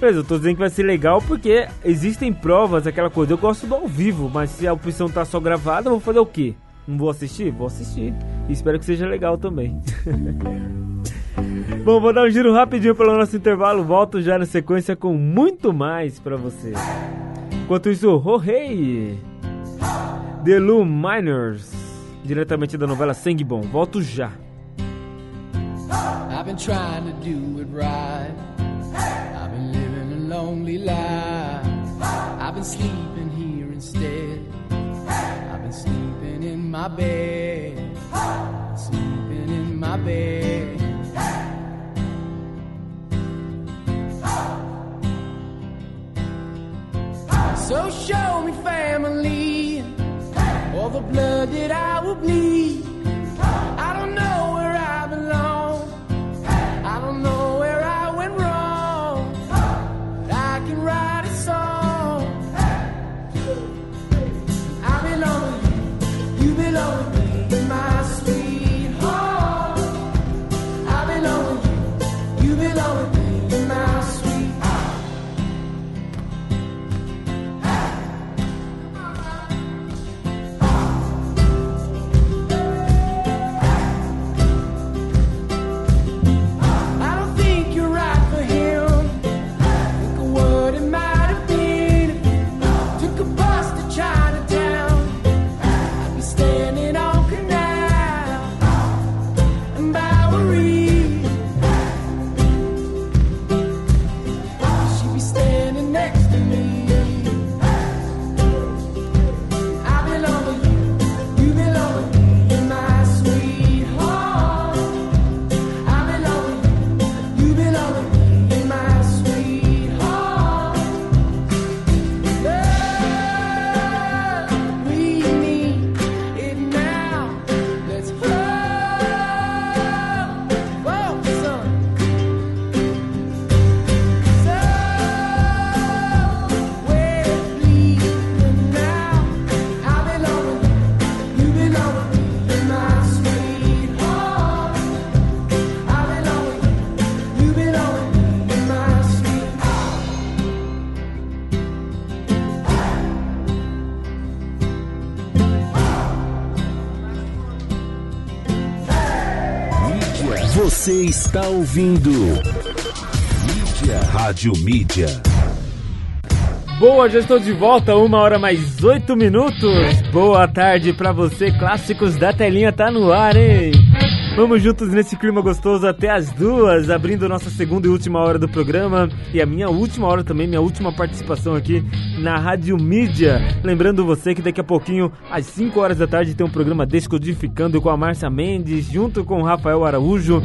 Speaker 4: Mas eu tô dizendo que vai ser legal porque existem provas, aquela coisa. Eu gosto do ao vivo, mas se a opção tá só gravada, eu vou fazer o quê? Não vou assistir? Vou assistir. E espero que seja legal também. (laughs) Bom, vou dar um giro rapidinho pelo nosso intervalo. Volto já na sequência com muito mais pra você. Enquanto isso, oh, hey! The Lu Miners, diretamente da novela Sangue Bom. Volto já.
Speaker 8: I've been trying to do it right. I've been living a lonely life. I've been sleeping here instead. I've been sleeping in my bed. Sleeping in my bed. So show me family, all the blood that I will bleed. I don't know
Speaker 1: está ouvindo Mídia. Rádio Mídia.
Speaker 4: Boa, já estou de volta, uma hora mais oito minutos. Boa tarde pra você, clássicos da telinha tá no ar, hein? Vamos juntos nesse clima gostoso até as duas, abrindo nossa segunda e última hora do programa e a minha última hora também, minha última participação aqui na Rádio Mídia. Lembrando você que daqui a pouquinho, às 5 horas da tarde, tem um programa Descodificando com a Márcia Mendes, junto com o Rafael Araújo.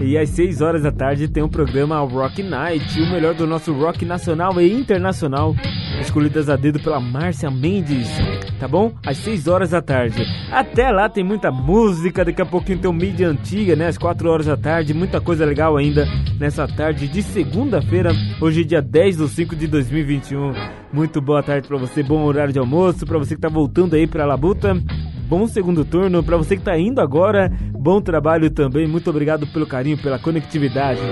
Speaker 4: E às 6 horas da tarde tem um programa Rock Night, o melhor do nosso rock nacional e internacional, escolhidas a dedo pela Márcia Mendes, tá bom? Às 6 horas da tarde. Até lá tem muita música, daqui a pouquinho tem o Mídia Antiga, né? Às 4 horas da tarde, muita coisa legal ainda nessa tarde de segunda-feira, hoje dia 10 de 5 de 2021. Muito boa tarde pra você, bom horário de almoço, pra você que tá voltando aí pra Labuta. Bom segundo turno, pra você que tá indo agora, bom trabalho também. Muito obrigado pelo carinho, pela conectividade.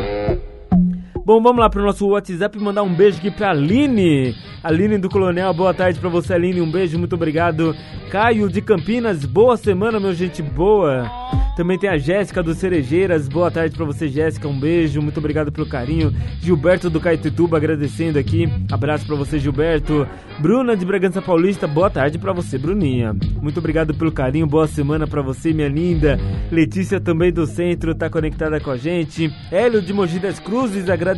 Speaker 4: Bom, vamos lá pro nosso WhatsApp mandar um beijo aqui pra Aline. Aline do Colonel, boa tarde pra você, Aline. Um beijo, muito obrigado. Caio de Campinas, boa semana, meu gente boa. Também tem a Jéssica do Cerejeiras, boa tarde pra você, Jéssica. Um beijo, muito obrigado pelo carinho. Gilberto do Caetutuba agradecendo aqui. Abraço pra você, Gilberto. Bruna de Bragança Paulista, boa tarde pra você, Bruninha. Muito obrigado pelo carinho, boa semana pra você, minha linda. Letícia também do centro tá conectada com a gente. Hélio de Mogi das Cruzes agradecendo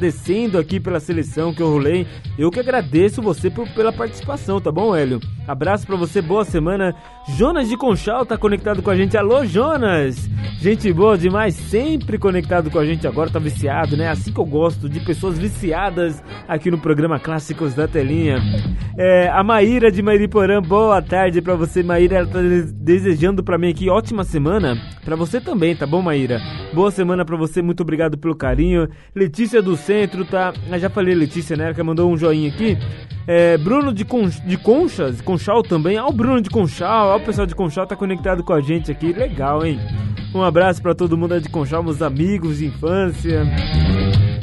Speaker 4: aqui pela seleção que eu rolei. Eu que agradeço você por- pela participação, tá bom, Hélio? Abraço pra você, boa semana. Jonas de Conchal tá conectado com a gente. Alô, Jonas! Gente boa demais, sempre conectado com a gente agora, tá viciado, né? Assim que eu gosto de pessoas viciadas aqui no programa Clássicos da Telinha. É, a Maíra de Mairiporã, boa tarde pra você, Maíra. Ela tá des- desejando pra mim aqui ótima semana. Pra você também, tá bom, Maíra? Boa semana pra você, muito obrigado pelo carinho. Letícia do Centro, tá? Ah, já falei Letícia, né? Que mandou um joinha aqui. É, Bruno de, Con de Conchas, Conchal também. Ó, o Bruno de Conchal, ó, o pessoal de Conchal tá conectado com a gente aqui. Legal, hein? Um abraço pra todo mundo de Conchal, meus amigos de infância.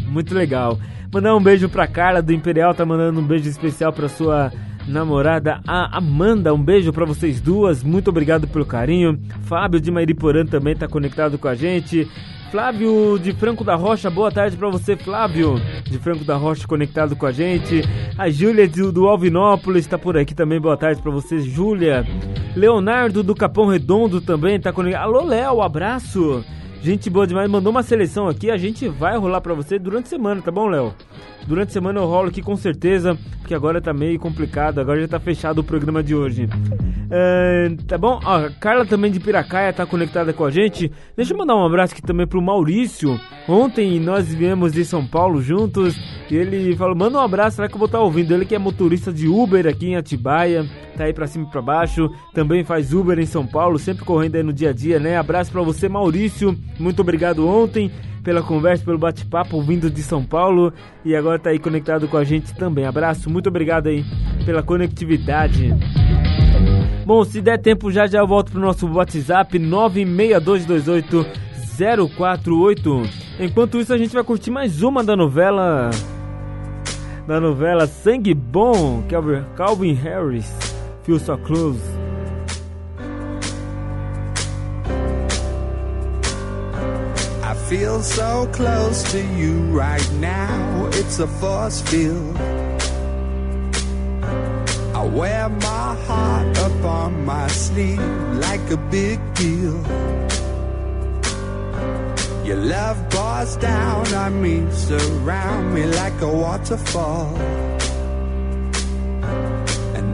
Speaker 4: Muito legal. Mandar um beijo pra Carla do Imperial, tá mandando um beijo especial pra sua namorada, a Amanda. Um beijo pra vocês duas, muito obrigado pelo carinho. Fábio de Mairiporã também tá conectado com a gente. Flávio de Franco da Rocha, boa tarde pra você, Flávio de Franco da Rocha, conectado com a gente. A Júlia do, Alvinópolis tá por aqui também, boa tarde pra você, Júlia. Leonardo do Capão Redondo também tá conectado. Alô, Léo, abraço. Gente boa demais, mandou uma seleção aqui, a gente vai rolar pra você durante a semana, tá bom, Léo? Durante a semana eu rolo aqui com certeza, porque agora tá meio complicado, agora já tá fechado o programa de hoje. Ahn, tá bom? Ó, a Carla também de Piracaia tá conectada com a gente. Deixa eu mandar um abraço aqui também pro Maurício. Ontem nós viemos de São Paulo juntos e ele falou: manda um abraço, será que eu vou estar ouvindo? Ele que é motorista de Uber aqui em Atibaia, tá aí pra cima e pra baixo. Também faz Uber em São Paulo, sempre correndo aí no dia a dia, né? Abraço pra você, Maurício. Muito obrigado ontem pela conversa, pelo bate-papo, vindo de São Paulo e agora tá aí conectado com a gente também. Abraço, muito obrigado aí pela conectividade. Bom, se der tempo já já eu volto pro nosso WhatsApp 96228 Enquanto isso a gente vai curtir mais uma da novela da novela Sangue Bom, Calvin Harris, Feel So Close.
Speaker 17: Feel so close to you right now. It's a force field. I wear my heart up on my sleeve like a big deal. Your love pours down on me, surround me like a waterfall.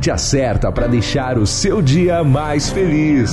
Speaker 17: A
Speaker 18: mídia certa para deixar o seu dia mais feliz.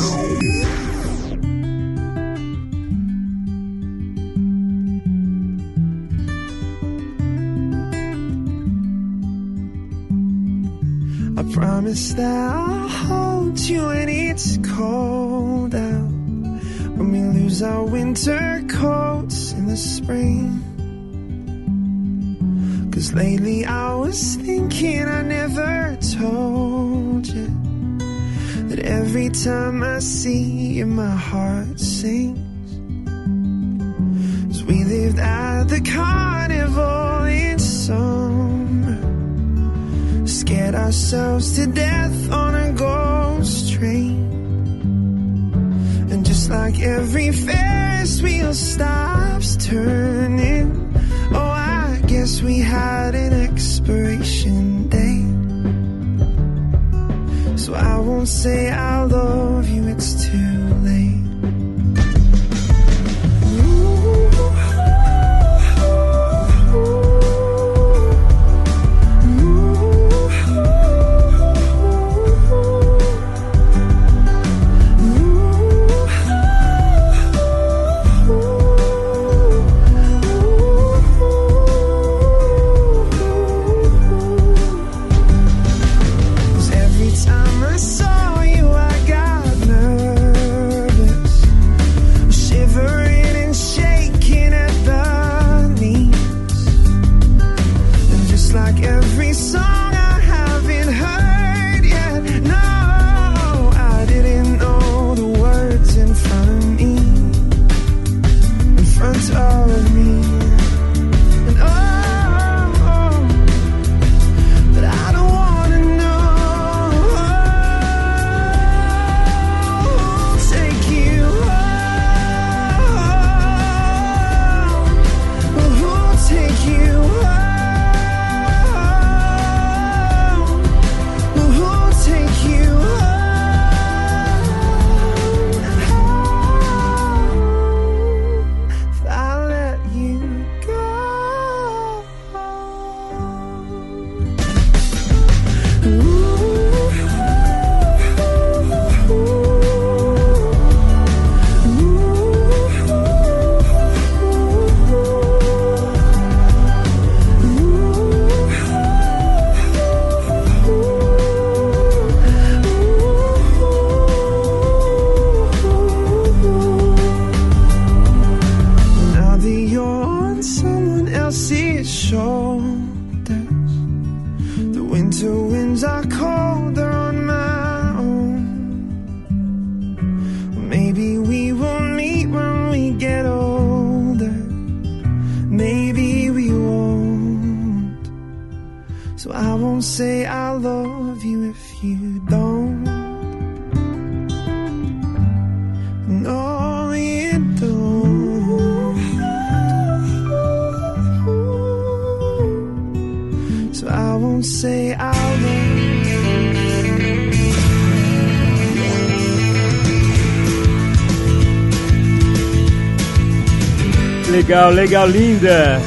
Speaker 4: Legal, legal, linda.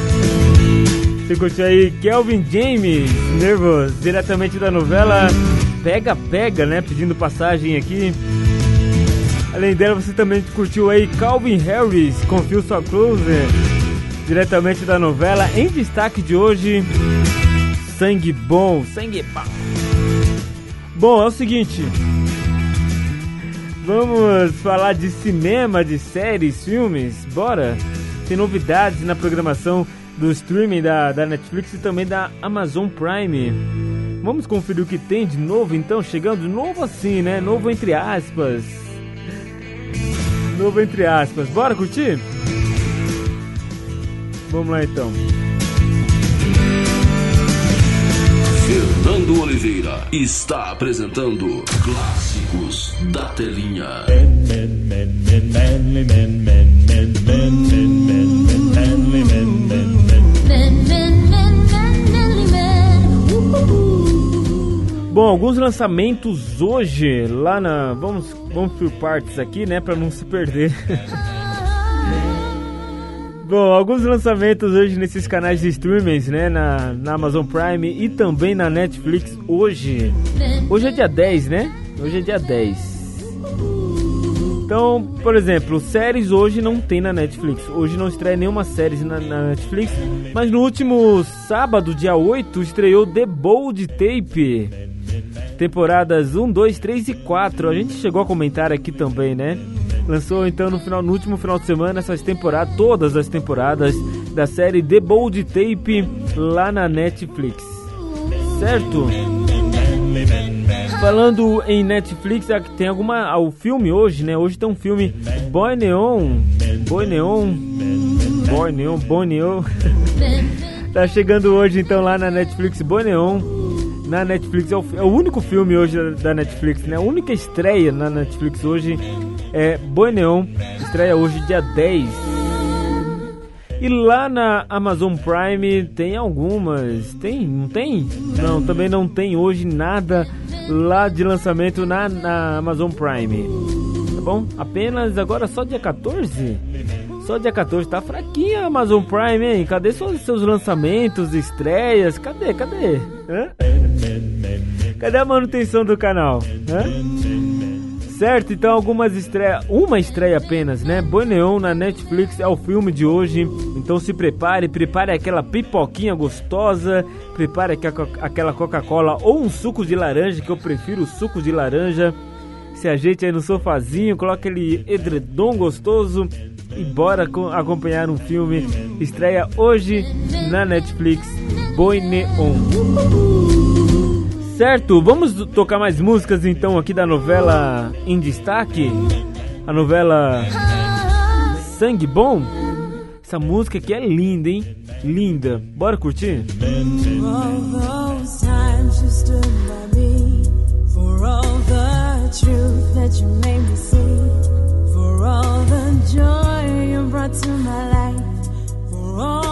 Speaker 4: Você curtiu aí Kelvin James, Nervous, diretamente da novela Pega Pega, né? Pedindo passagem aqui. Além dela, você também curtiu aí Calvin Harris com Feel So Close, diretamente da novela. Em destaque de hoje, Sangue Bom, Sangue Bom. Bom, é o seguinte. Vamos falar de cinema, de séries, filmes? Bora? Tem novidades na programação do streaming da, da Netflix e também da Amazon Prime. Vamos conferir o que tem de novo então, chegando novo assim, né? Novo entre aspas. Novo entre aspas. Bora curtir? Vamos lá então.
Speaker 19: Fernando Oliveira está apresentando Clássicos da Telinha.
Speaker 4: Bom, alguns lançamentos hoje lá na. Vamos, vamos por partes aqui, né? Pra não se perder. (laughs) Bom, alguns lançamentos hoje nesses canais de streamings, né? Na, na Amazon Prime e também na Netflix hoje. Hoje é dia 10, né? Hoje é dia 10. Então, por exemplo, séries hoje não tem na Netflix. Hoje não estreia nenhuma série na, na Netflix. Mas no último sábado, dia 8, estreou The Bold Tape. Temporadas 1, 2, 3 e 4. A gente chegou a comentar aqui também, né? Lançou então no final, no último final de semana essas temporadas, todas as temporadas da série The Bold Tape lá na Netflix. Certo? Falando em Netflix, aqui tem alguma. ah, O filme hoje, né? Hoje tem um filme Boy Neon. Boy Neon. Boy Neon, Boy Neon. (laughs) tá chegando hoje então lá na Netflix Boy Neon. Na Netflix é o, é o único filme hoje da, da Netflix, né? A única estreia na Netflix hoje é Boy Neon. Estreia hoje dia 10. E lá na Amazon Prime tem algumas. Tem? Não tem? Não, também não tem hoje nada lá de lançamento na, na Amazon Prime. Tá bom? Apenas agora só dia 14? Só dia 14, tá fraquinha a Amazon Prime, hein? Cadê seus, seus lançamentos, estreias? Cadê? Cadê? Hã? Cadê a manutenção do canal? Hã? Certo, então algumas estreias, uma estreia apenas, né? Boi Neon na Netflix é o filme de hoje. Então se prepare, prepare aquela pipoquinha gostosa, prepare aquela Coca-Cola ou um suco de laranja, que eu prefiro o suco de laranja. Se ajeite aí no sofazinho, coloque aquele edredom gostoso e bora co- acompanhar um filme. Estreia hoje na Netflix, Boi Neon. Certo, vamos tocar mais músicas então aqui da novela em destaque. A novela Sangue Bom. Essa música aqui é linda, hein? Linda. Bora curtir?
Speaker 8: For all the joy you brought to my life, for all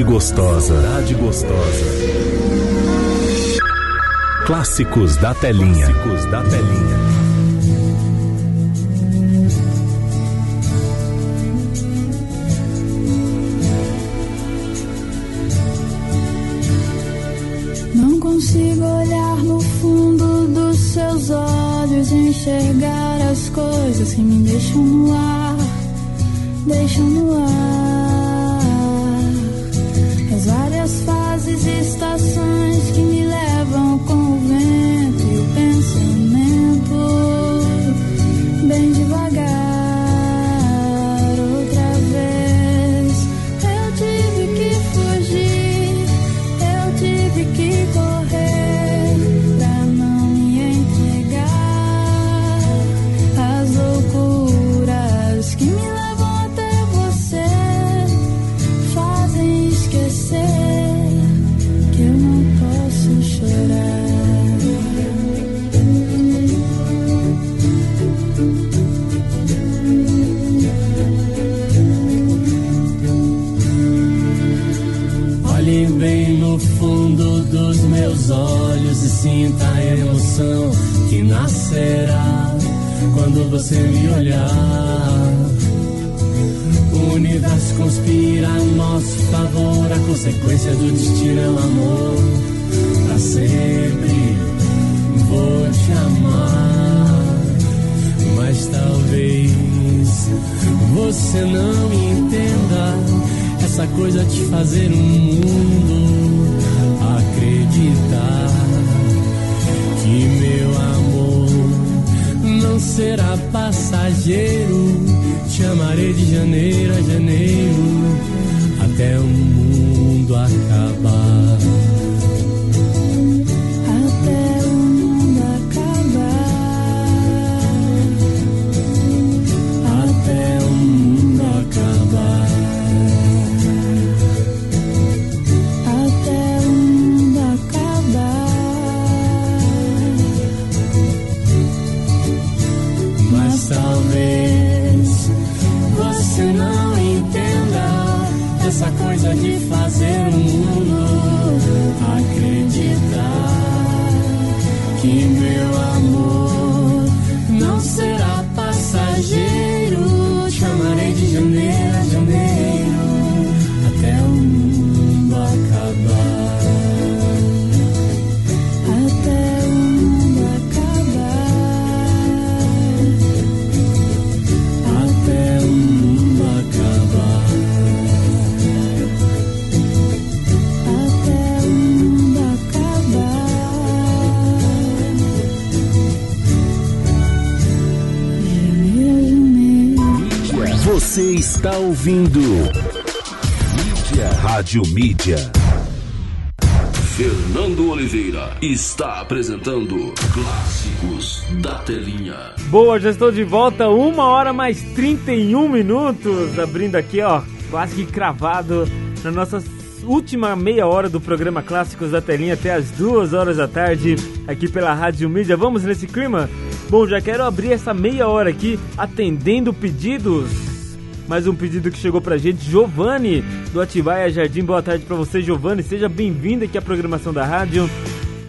Speaker 1: Saudade gostosa. Saudade gostosa. Clássicos da telinha. Clássicos da telinha.
Speaker 20: Não consigo olhar no fundo dos seus olhos enxergar as coisas que me deixam no ar, deixam no ar. Você
Speaker 15: me olhar. O universo conspira a nosso favor, a consequência do destino é o amor. Pra sempre vou te amar, mas talvez você não entenda essa coisa de fazer um mundo acreditar será passageiro. Te amarei de janeiro a janeiro até o mundo acabar.
Speaker 1: Ouvindo Mídia. Rádio Mídia.
Speaker 19: Fernando Oliveira está apresentando Clássicos da Telinha.
Speaker 4: Boa, já estou de volta, uma hora mais 31 minutos, abrindo aqui, ó, quase que cravado na nossa última meia hora do programa Clássicos da Telinha até as duas horas da tarde, aqui pela Rádio Mídia. Vamos nesse clima? Bom, já quero abrir essa meia hora aqui atendendo pedidos. Mais um pedido que chegou pra gente, Giovanni, do Atibaia Jardim. Boa tarde pra você, Giovanni. Seja bem-vindo aqui à programação da rádio.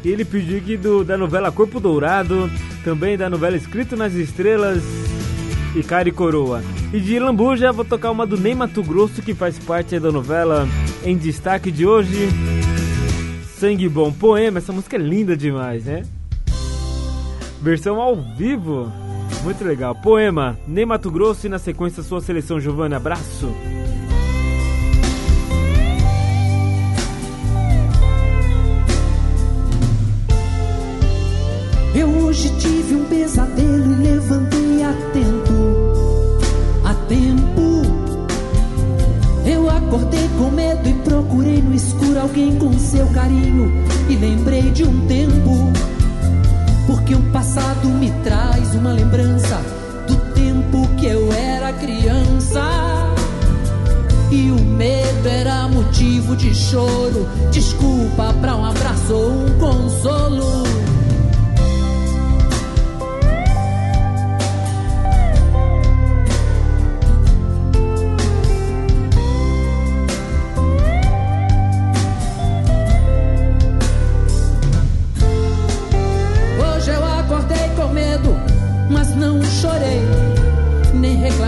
Speaker 4: Ele pediu aqui do, da novela Corpo Dourado, também da novela Escrito nas Estrelas e Cara e Coroa. E de Lambuja, vou tocar uma do Ney Mato Grosso, que faz parte da novela em destaque de hoje. Sangue Bom Poema, essa música é linda demais, né? Versão ao vivo, muito legal. Poema, Ney Mato Grosso e na sequência sua seleção, Giovanni. Abraço.
Speaker 21: Eu hoje tive um pesadelo e levantei a tempo, a tempo. Eu acordei com medo e procurei no escuro alguém com seu carinho e lembrei de um tempo, porque o passado me traz uma lembrança do tempo que eu era criança. E o medo era motivo de choro, desculpa pra um abraço ou um consolo.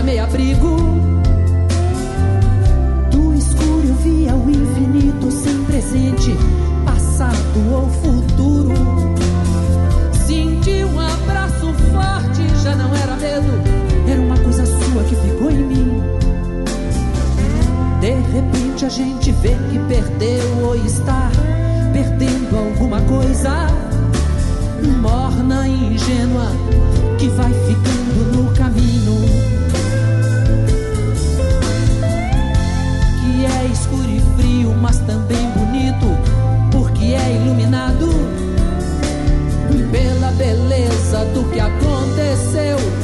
Speaker 21: Reclamei abrigo. Do escuro eu via o infinito sem presente, passado ou futuro. Senti um abraço forte, já não era medo, era uma coisa sua que ficou em mim. De repente a gente vê que perdeu ou está perdendo alguma coisa morna e ingênua que vai ficando no caminho. Frio, mas também bonito, porque é iluminado pela beleza do que aconteceu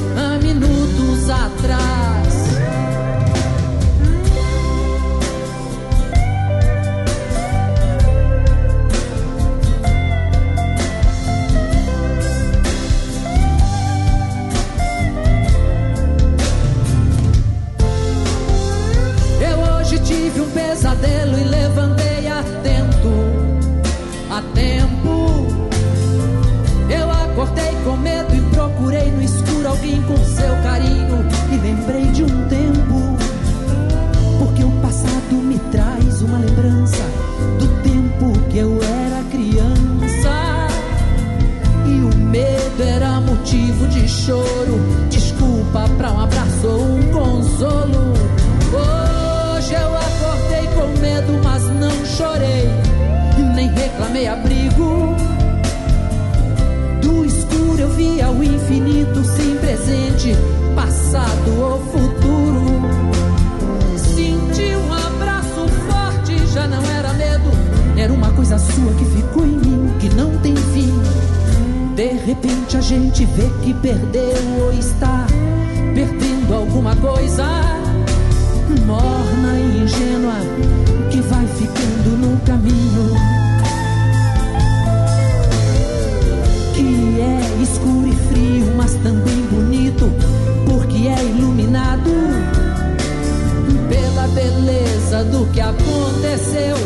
Speaker 21: pesadelo e levantei atento, a tempo. Eu acordei com medo e procurei no escuro alguém com seu carinho e lembrei de um tempo, porque o passado me traz uma lembrança do tempo que eu era criança e o medo era motivo de choro, desculpa pra um abraço ou um consolo. Medo, mas não chorei, nem reclamei abrigo. Do escuro eu via o infinito sem presente, passado ou futuro. Senti um abraço forte, já não era medo, era uma coisa sua que ficou em mim, que não tem fim. De repente a gente vê que perdeu ou está perdendo alguma coisa morna e ingênua que vai ficando no caminho. Que é escuro e frio, mas também bonito, porque é iluminado pela beleza do que aconteceu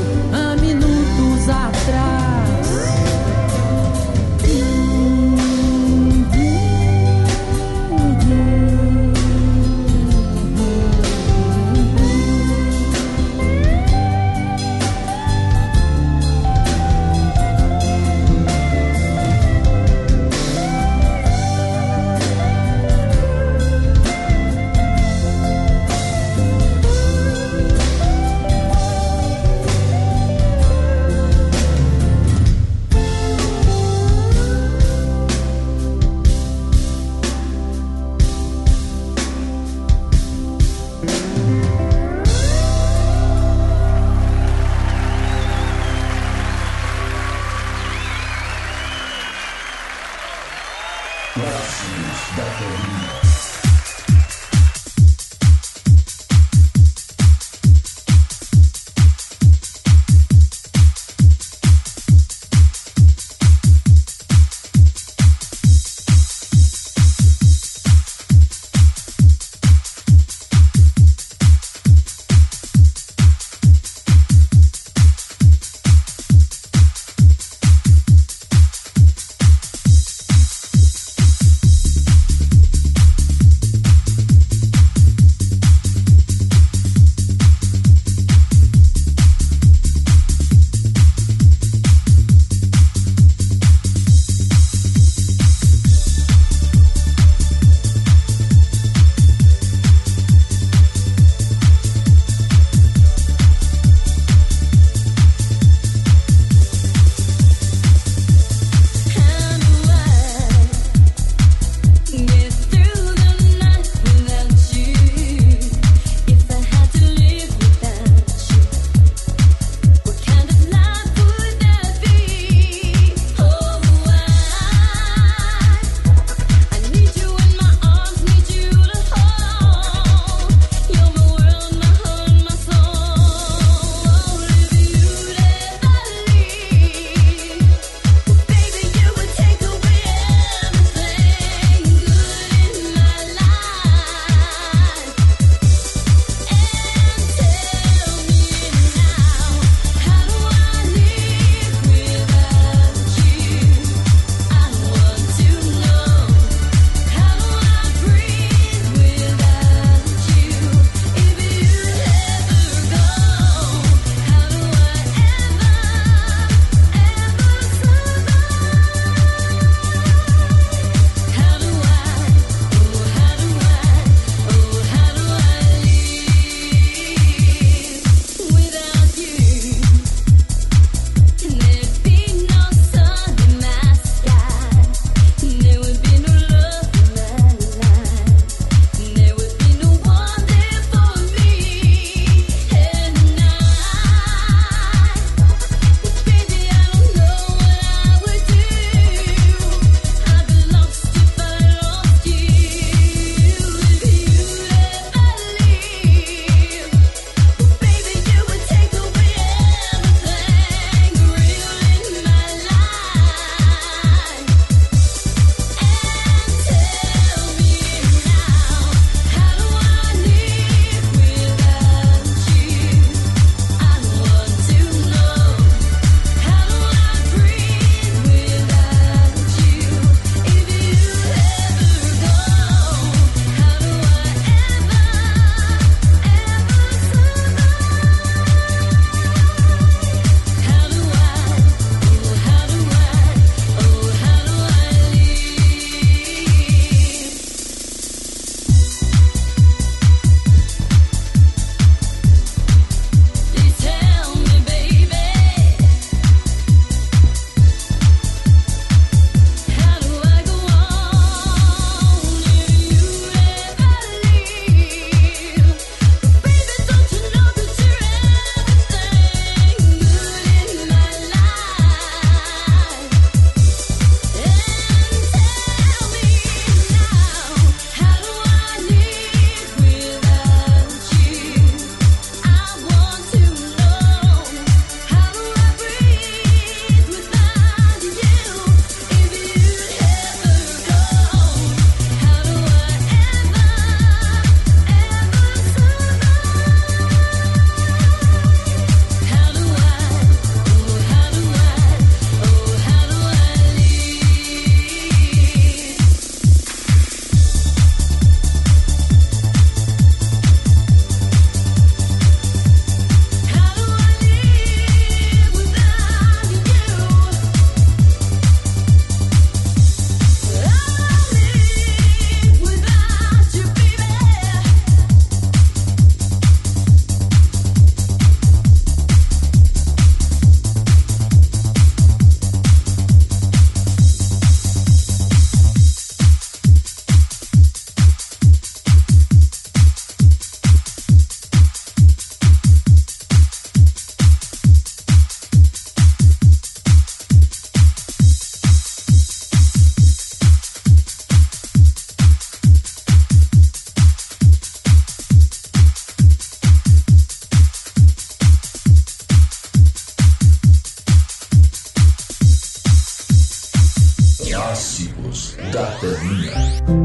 Speaker 11: da
Speaker 22: Terrinha.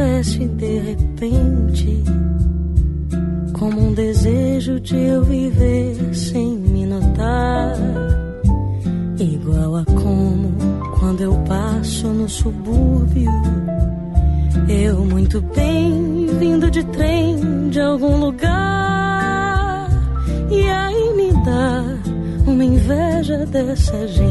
Speaker 22: Acontece de repente, como um desejo de eu viver sem me notar. Igual a como quando eu passo no subúrbio. Eu muito bem vindo de trem de algum lugar. E aí me dá uma inveja dessa gente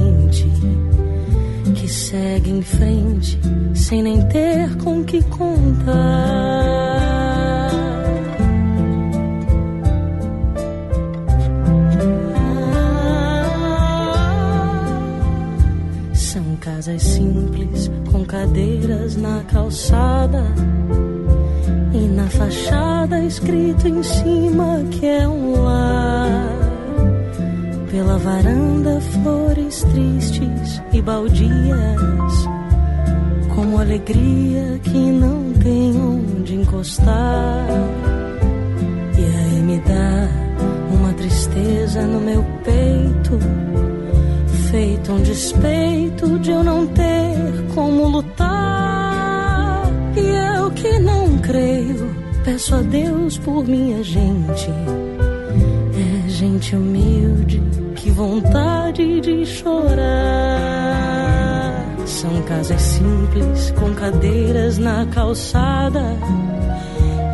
Speaker 22: casas simples, com cadeiras na calçada.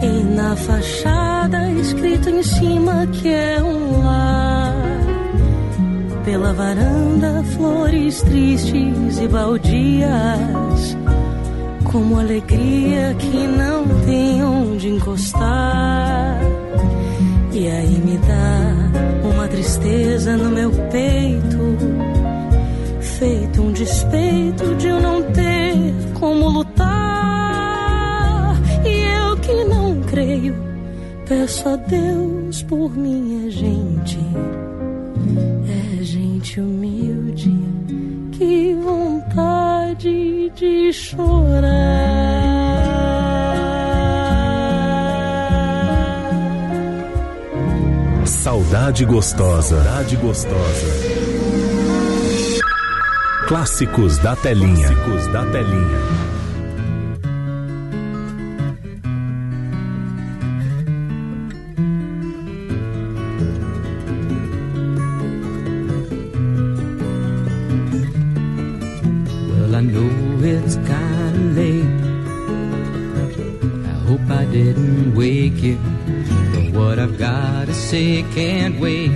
Speaker 22: E na fachada, escrito em cima que é um lar pela varanda flores tristes e baldias, como alegria que não tem onde encostar. E aí me dá uma tristeza no meu peito, feito um despeito de eu não ter como lutar. E eu que não creio, peço a Deus por minha gente. É gente humilde, que vontade de chorar.
Speaker 1: Saudade gostosa. Saudade gostosa. Clássicos da telinha. Clássicos da telinha.
Speaker 23: Well, I know it's kinda late. I hope I didn't wake you. But what I've gotta say can't wait.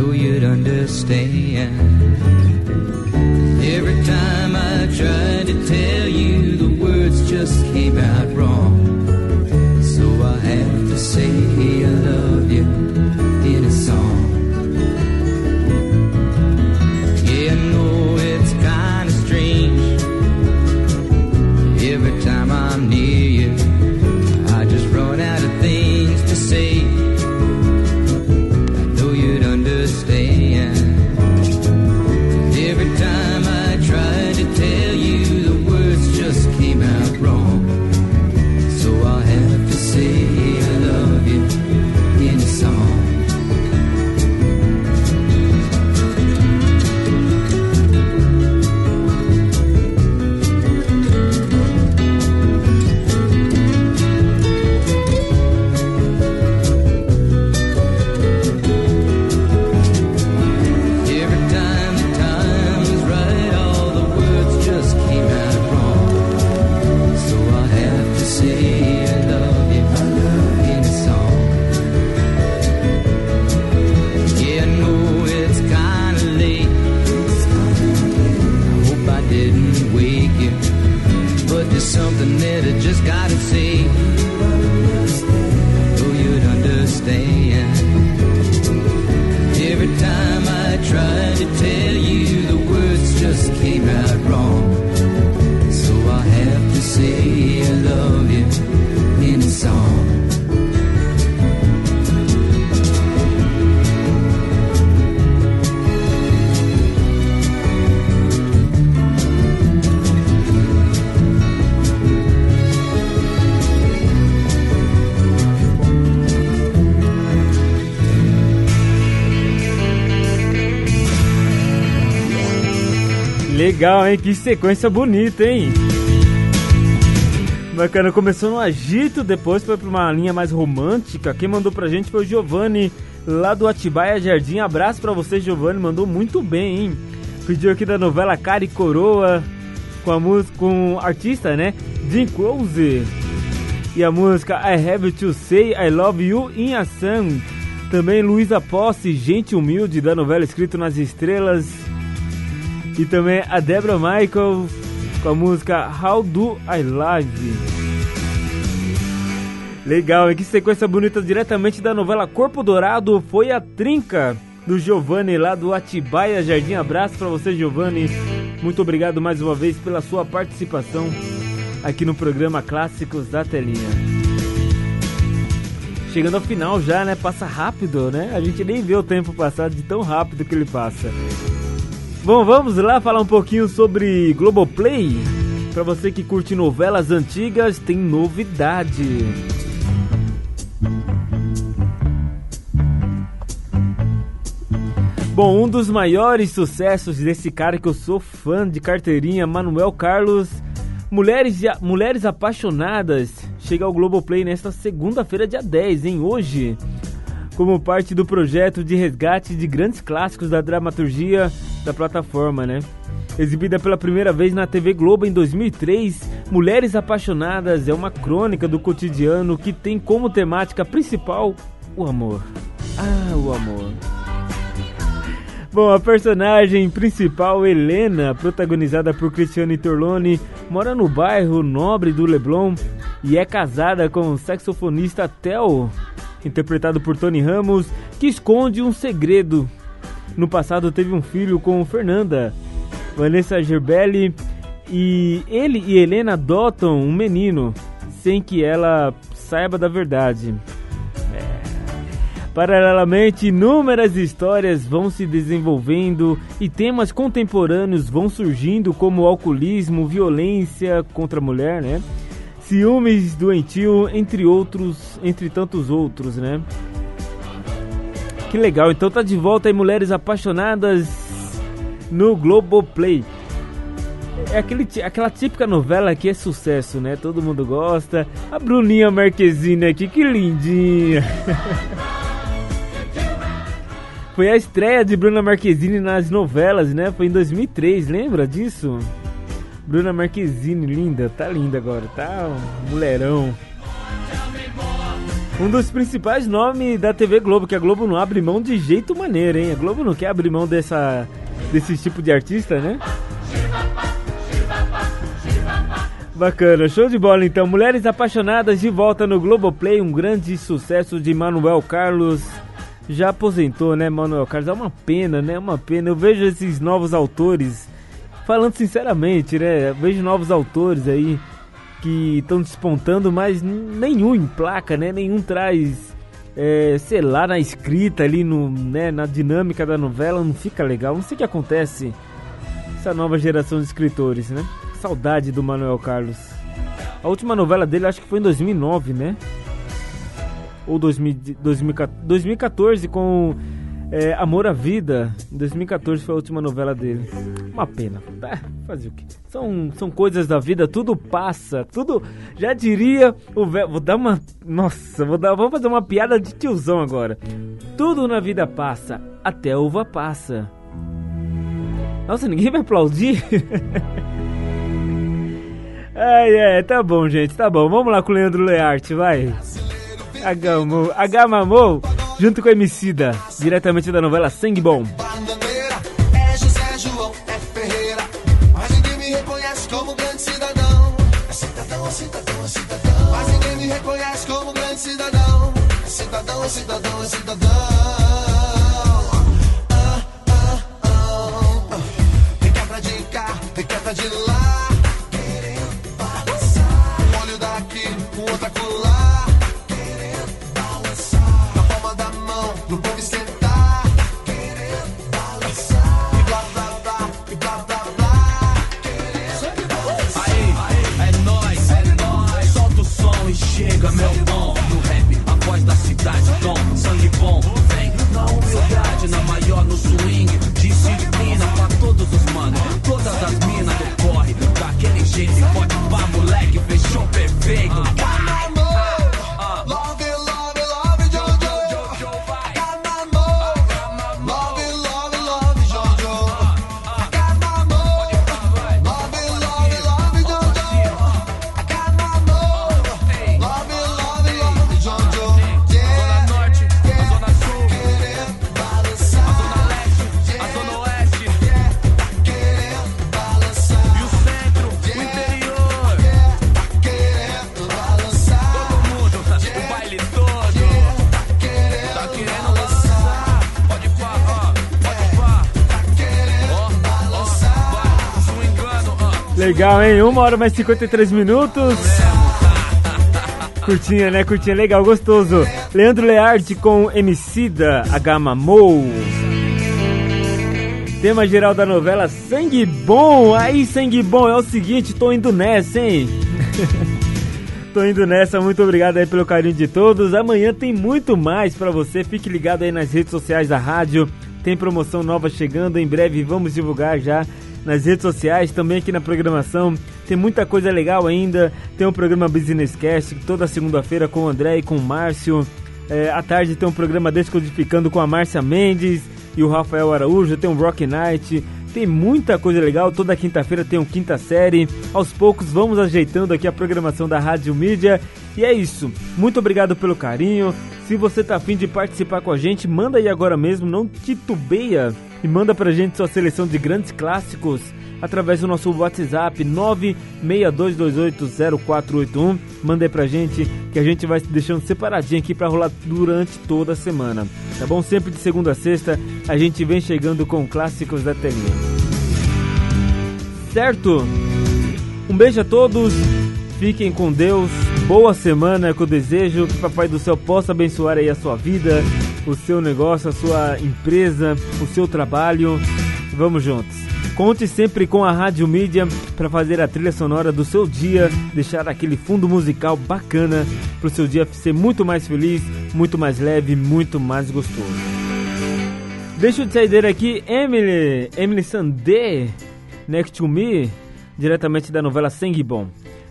Speaker 23: Know you'd understand. Every time I tried to tell you, the words just came out wrong. So I have to say I love
Speaker 4: legal, hein? Que sequência bonita, hein? Bacana, começou no agito, depois foi pra uma linha mais romântica. Quem mandou pra gente foi o Giovanni, lá do Atibaia Jardim. Abraço pra você, Giovanni, mandou muito bem, hein? Pediu aqui da novela Cara e Coroa, com a música, com o artista, né? Jim Close. E a música I Have to Say I Love You in a Sun. Também Luísa Posse, Gente Humilde, da novela Escrito nas Estrelas. E também a Debra Michael com a música How Do I Live. Legal, e que sequência bonita diretamente da novela Corpo Dourado foi a trinca do Giovanni lá do Atibaia Jardim. Abraço para você, Giovanni. Muito obrigado mais uma vez pela sua participação aqui no programa Clássicos da Telinha. Chegando ao final já, né? Passa rápido, né? A gente nem vê o tempo passar de tão rápido que ele passa. Bom, vamos lá falar um pouquinho sobre Globoplay. Para você que curte novelas antigas, tem novidade. Bom, um dos maiores sucessos desse cara que eu sou fã de carteirinha, Manuel Carlos, Mulheres, Mulheres Apaixonadas, chega ao Globoplay nesta segunda-feira, dia 10, hein? Hoje, como parte do projeto de resgate de grandes clássicos da dramaturgia da plataforma, né? Exibida pela primeira vez na TV Globo em 2003, Mulheres Apaixonadas é uma crônica do cotidiano que tem como temática principal o amor. Ah, o amor. Bom, a personagem principal, Helena, protagonizada por Cristiane Torlone, mora no bairro nobre do Leblon e é casada com o saxofonista Theo, interpretado por Tony Ramos, que esconde um segredo. No passado teve um filho com Fernanda, Vanessa Gerbelli, e ele e Helena adotam um menino sem que ela saiba da verdade. Paralelamente, inúmeras histórias vão se desenvolvendo e temas contemporâneos vão surgindo, como alcoolismo, violência contra a mulher, né? Ciúmes doentio, entre outros, entre tantos outros, né? Que legal, então tá de volta aí Mulheres Apaixonadas no Globoplay. É aquele, aquela típica novela que é sucesso, né? Todo mundo gosta. A Bruninha Marquezine aqui, que lindinha. (laughs) Foi a estreia de Bruna Marquezine nas novelas, né? Foi em 2003, lembra disso? Bruna Marquezine, linda, tá linda agora, tá mulherão. Um dos principais nomes da TV Globo, que a Globo não abre mão de jeito maneiro, hein? A Globo não quer abrir mão dessa, desse tipo de artista, né? Bacana, show de bola então. Mulheres Apaixonadas de volta no Globoplay, um grande sucesso de Manuel Carlos. Já aposentou, né, Manuel Carlos? É uma pena, né? É uma pena. Eu vejo esses novos autores, falando sinceramente, né? Eu vejo novos autores aí que estão despontando, mas nenhum emplaca, né? Nenhum traz, é, sei lá, na escrita ali, no, né, na dinâmica da novela, não fica legal. Não sei o que acontece essa nova geração de escritores, né? Saudade do Manuel Carlos. A última novela dele acho que foi em 2009, né? Ou 2000, 2014, 2014 com é, Amor à Vida. Em 2014 foi a última novela dele. Uma pena. Tá, fazer o quê? São, são coisas da vida, tudo passa. Tudo. Já diria o velho. Vou dar uma. Nossa, vou dar, vou fazer uma piada de tiozão agora. Tudo na vida passa, até a uva passa. Nossa, ninguém vai aplaudir? (laughs) Ai, é, tá bom, gente, tá bom. Vamos lá com o Leandro Learte, vai. Agamou, Agamamou, junto com a Emicida, diretamente da novela Sangue Bom.
Speaker 11: Cidadão. É cidadão, é cidadão, cidadão. Cidadão. Cidadão, cidadão, cidadão. Ah, ah, ah. Vem cá pra de cá, vem cá pra de lá.
Speaker 24: Legal, hein? Uma hora mais 53 minutos. Curtinha, né? Curtinha legal, gostoso. Leandro Learte com Emicida, Agamamou. Tema geral da novela Sangue Bom. Aí, Sangue Bom, é o seguinte, tô indo nessa, hein? (laughs) tô indo nessa, muito obrigado aí pelo carinho de todos. Amanhã tem muito mais pra você. Fique ligado aí nas redes sociais da rádio. Tem promoção nova chegando, em breve vamos divulgar já nas redes sociais, também aqui na programação. Tem muita coisa legal ainda. Tem o programa Business Cast toda segunda-feira com o André e com o Márcio. É, à tarde tem um programa Descodificando com a Márcia Mendes e o Rafael Araújo. Tem um Rock Night. Tem muita coisa legal. Toda quinta-feira tem um quinta série. Aos poucos vamos ajeitando aqui a programação da Rádio Mídia. E é isso. Muito obrigado pelo carinho. Se você tá afim de participar com a gente, manda aí agora mesmo, não titubeia e manda pra gente sua seleção de grandes clássicos através do nosso WhatsApp 962280481. Manda aí pra gente que a gente vai deixando separadinho aqui pra rolar durante toda a semana. Tá bom? Sempre de segunda a sexta a gente vem chegando com clássicos da telinha. Certo? Um beijo a todos. Fiquem com Deus. Boa semana que eu desejo que Papai do Céu possa abençoar aí a sua vida, o seu negócio, a sua empresa, o seu trabalho. Vamos juntos. Conte sempre com a Rádio Mídia para fazer a trilha sonora do seu dia, deixar aquele fundo musical bacana para o seu dia ser muito mais feliz, muito mais leve, muito mais gostoso. Deixa eu sair aqui, Emily, Emily Sandé, Next to Me, diretamente da novela Sangue Bom.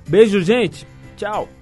Speaker 24: Beijo, gente. Tchau.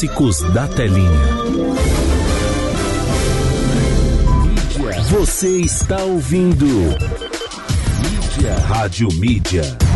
Speaker 1: Clássicos da Telinha. Você está ouvindo Mídia. Rádio Mídia.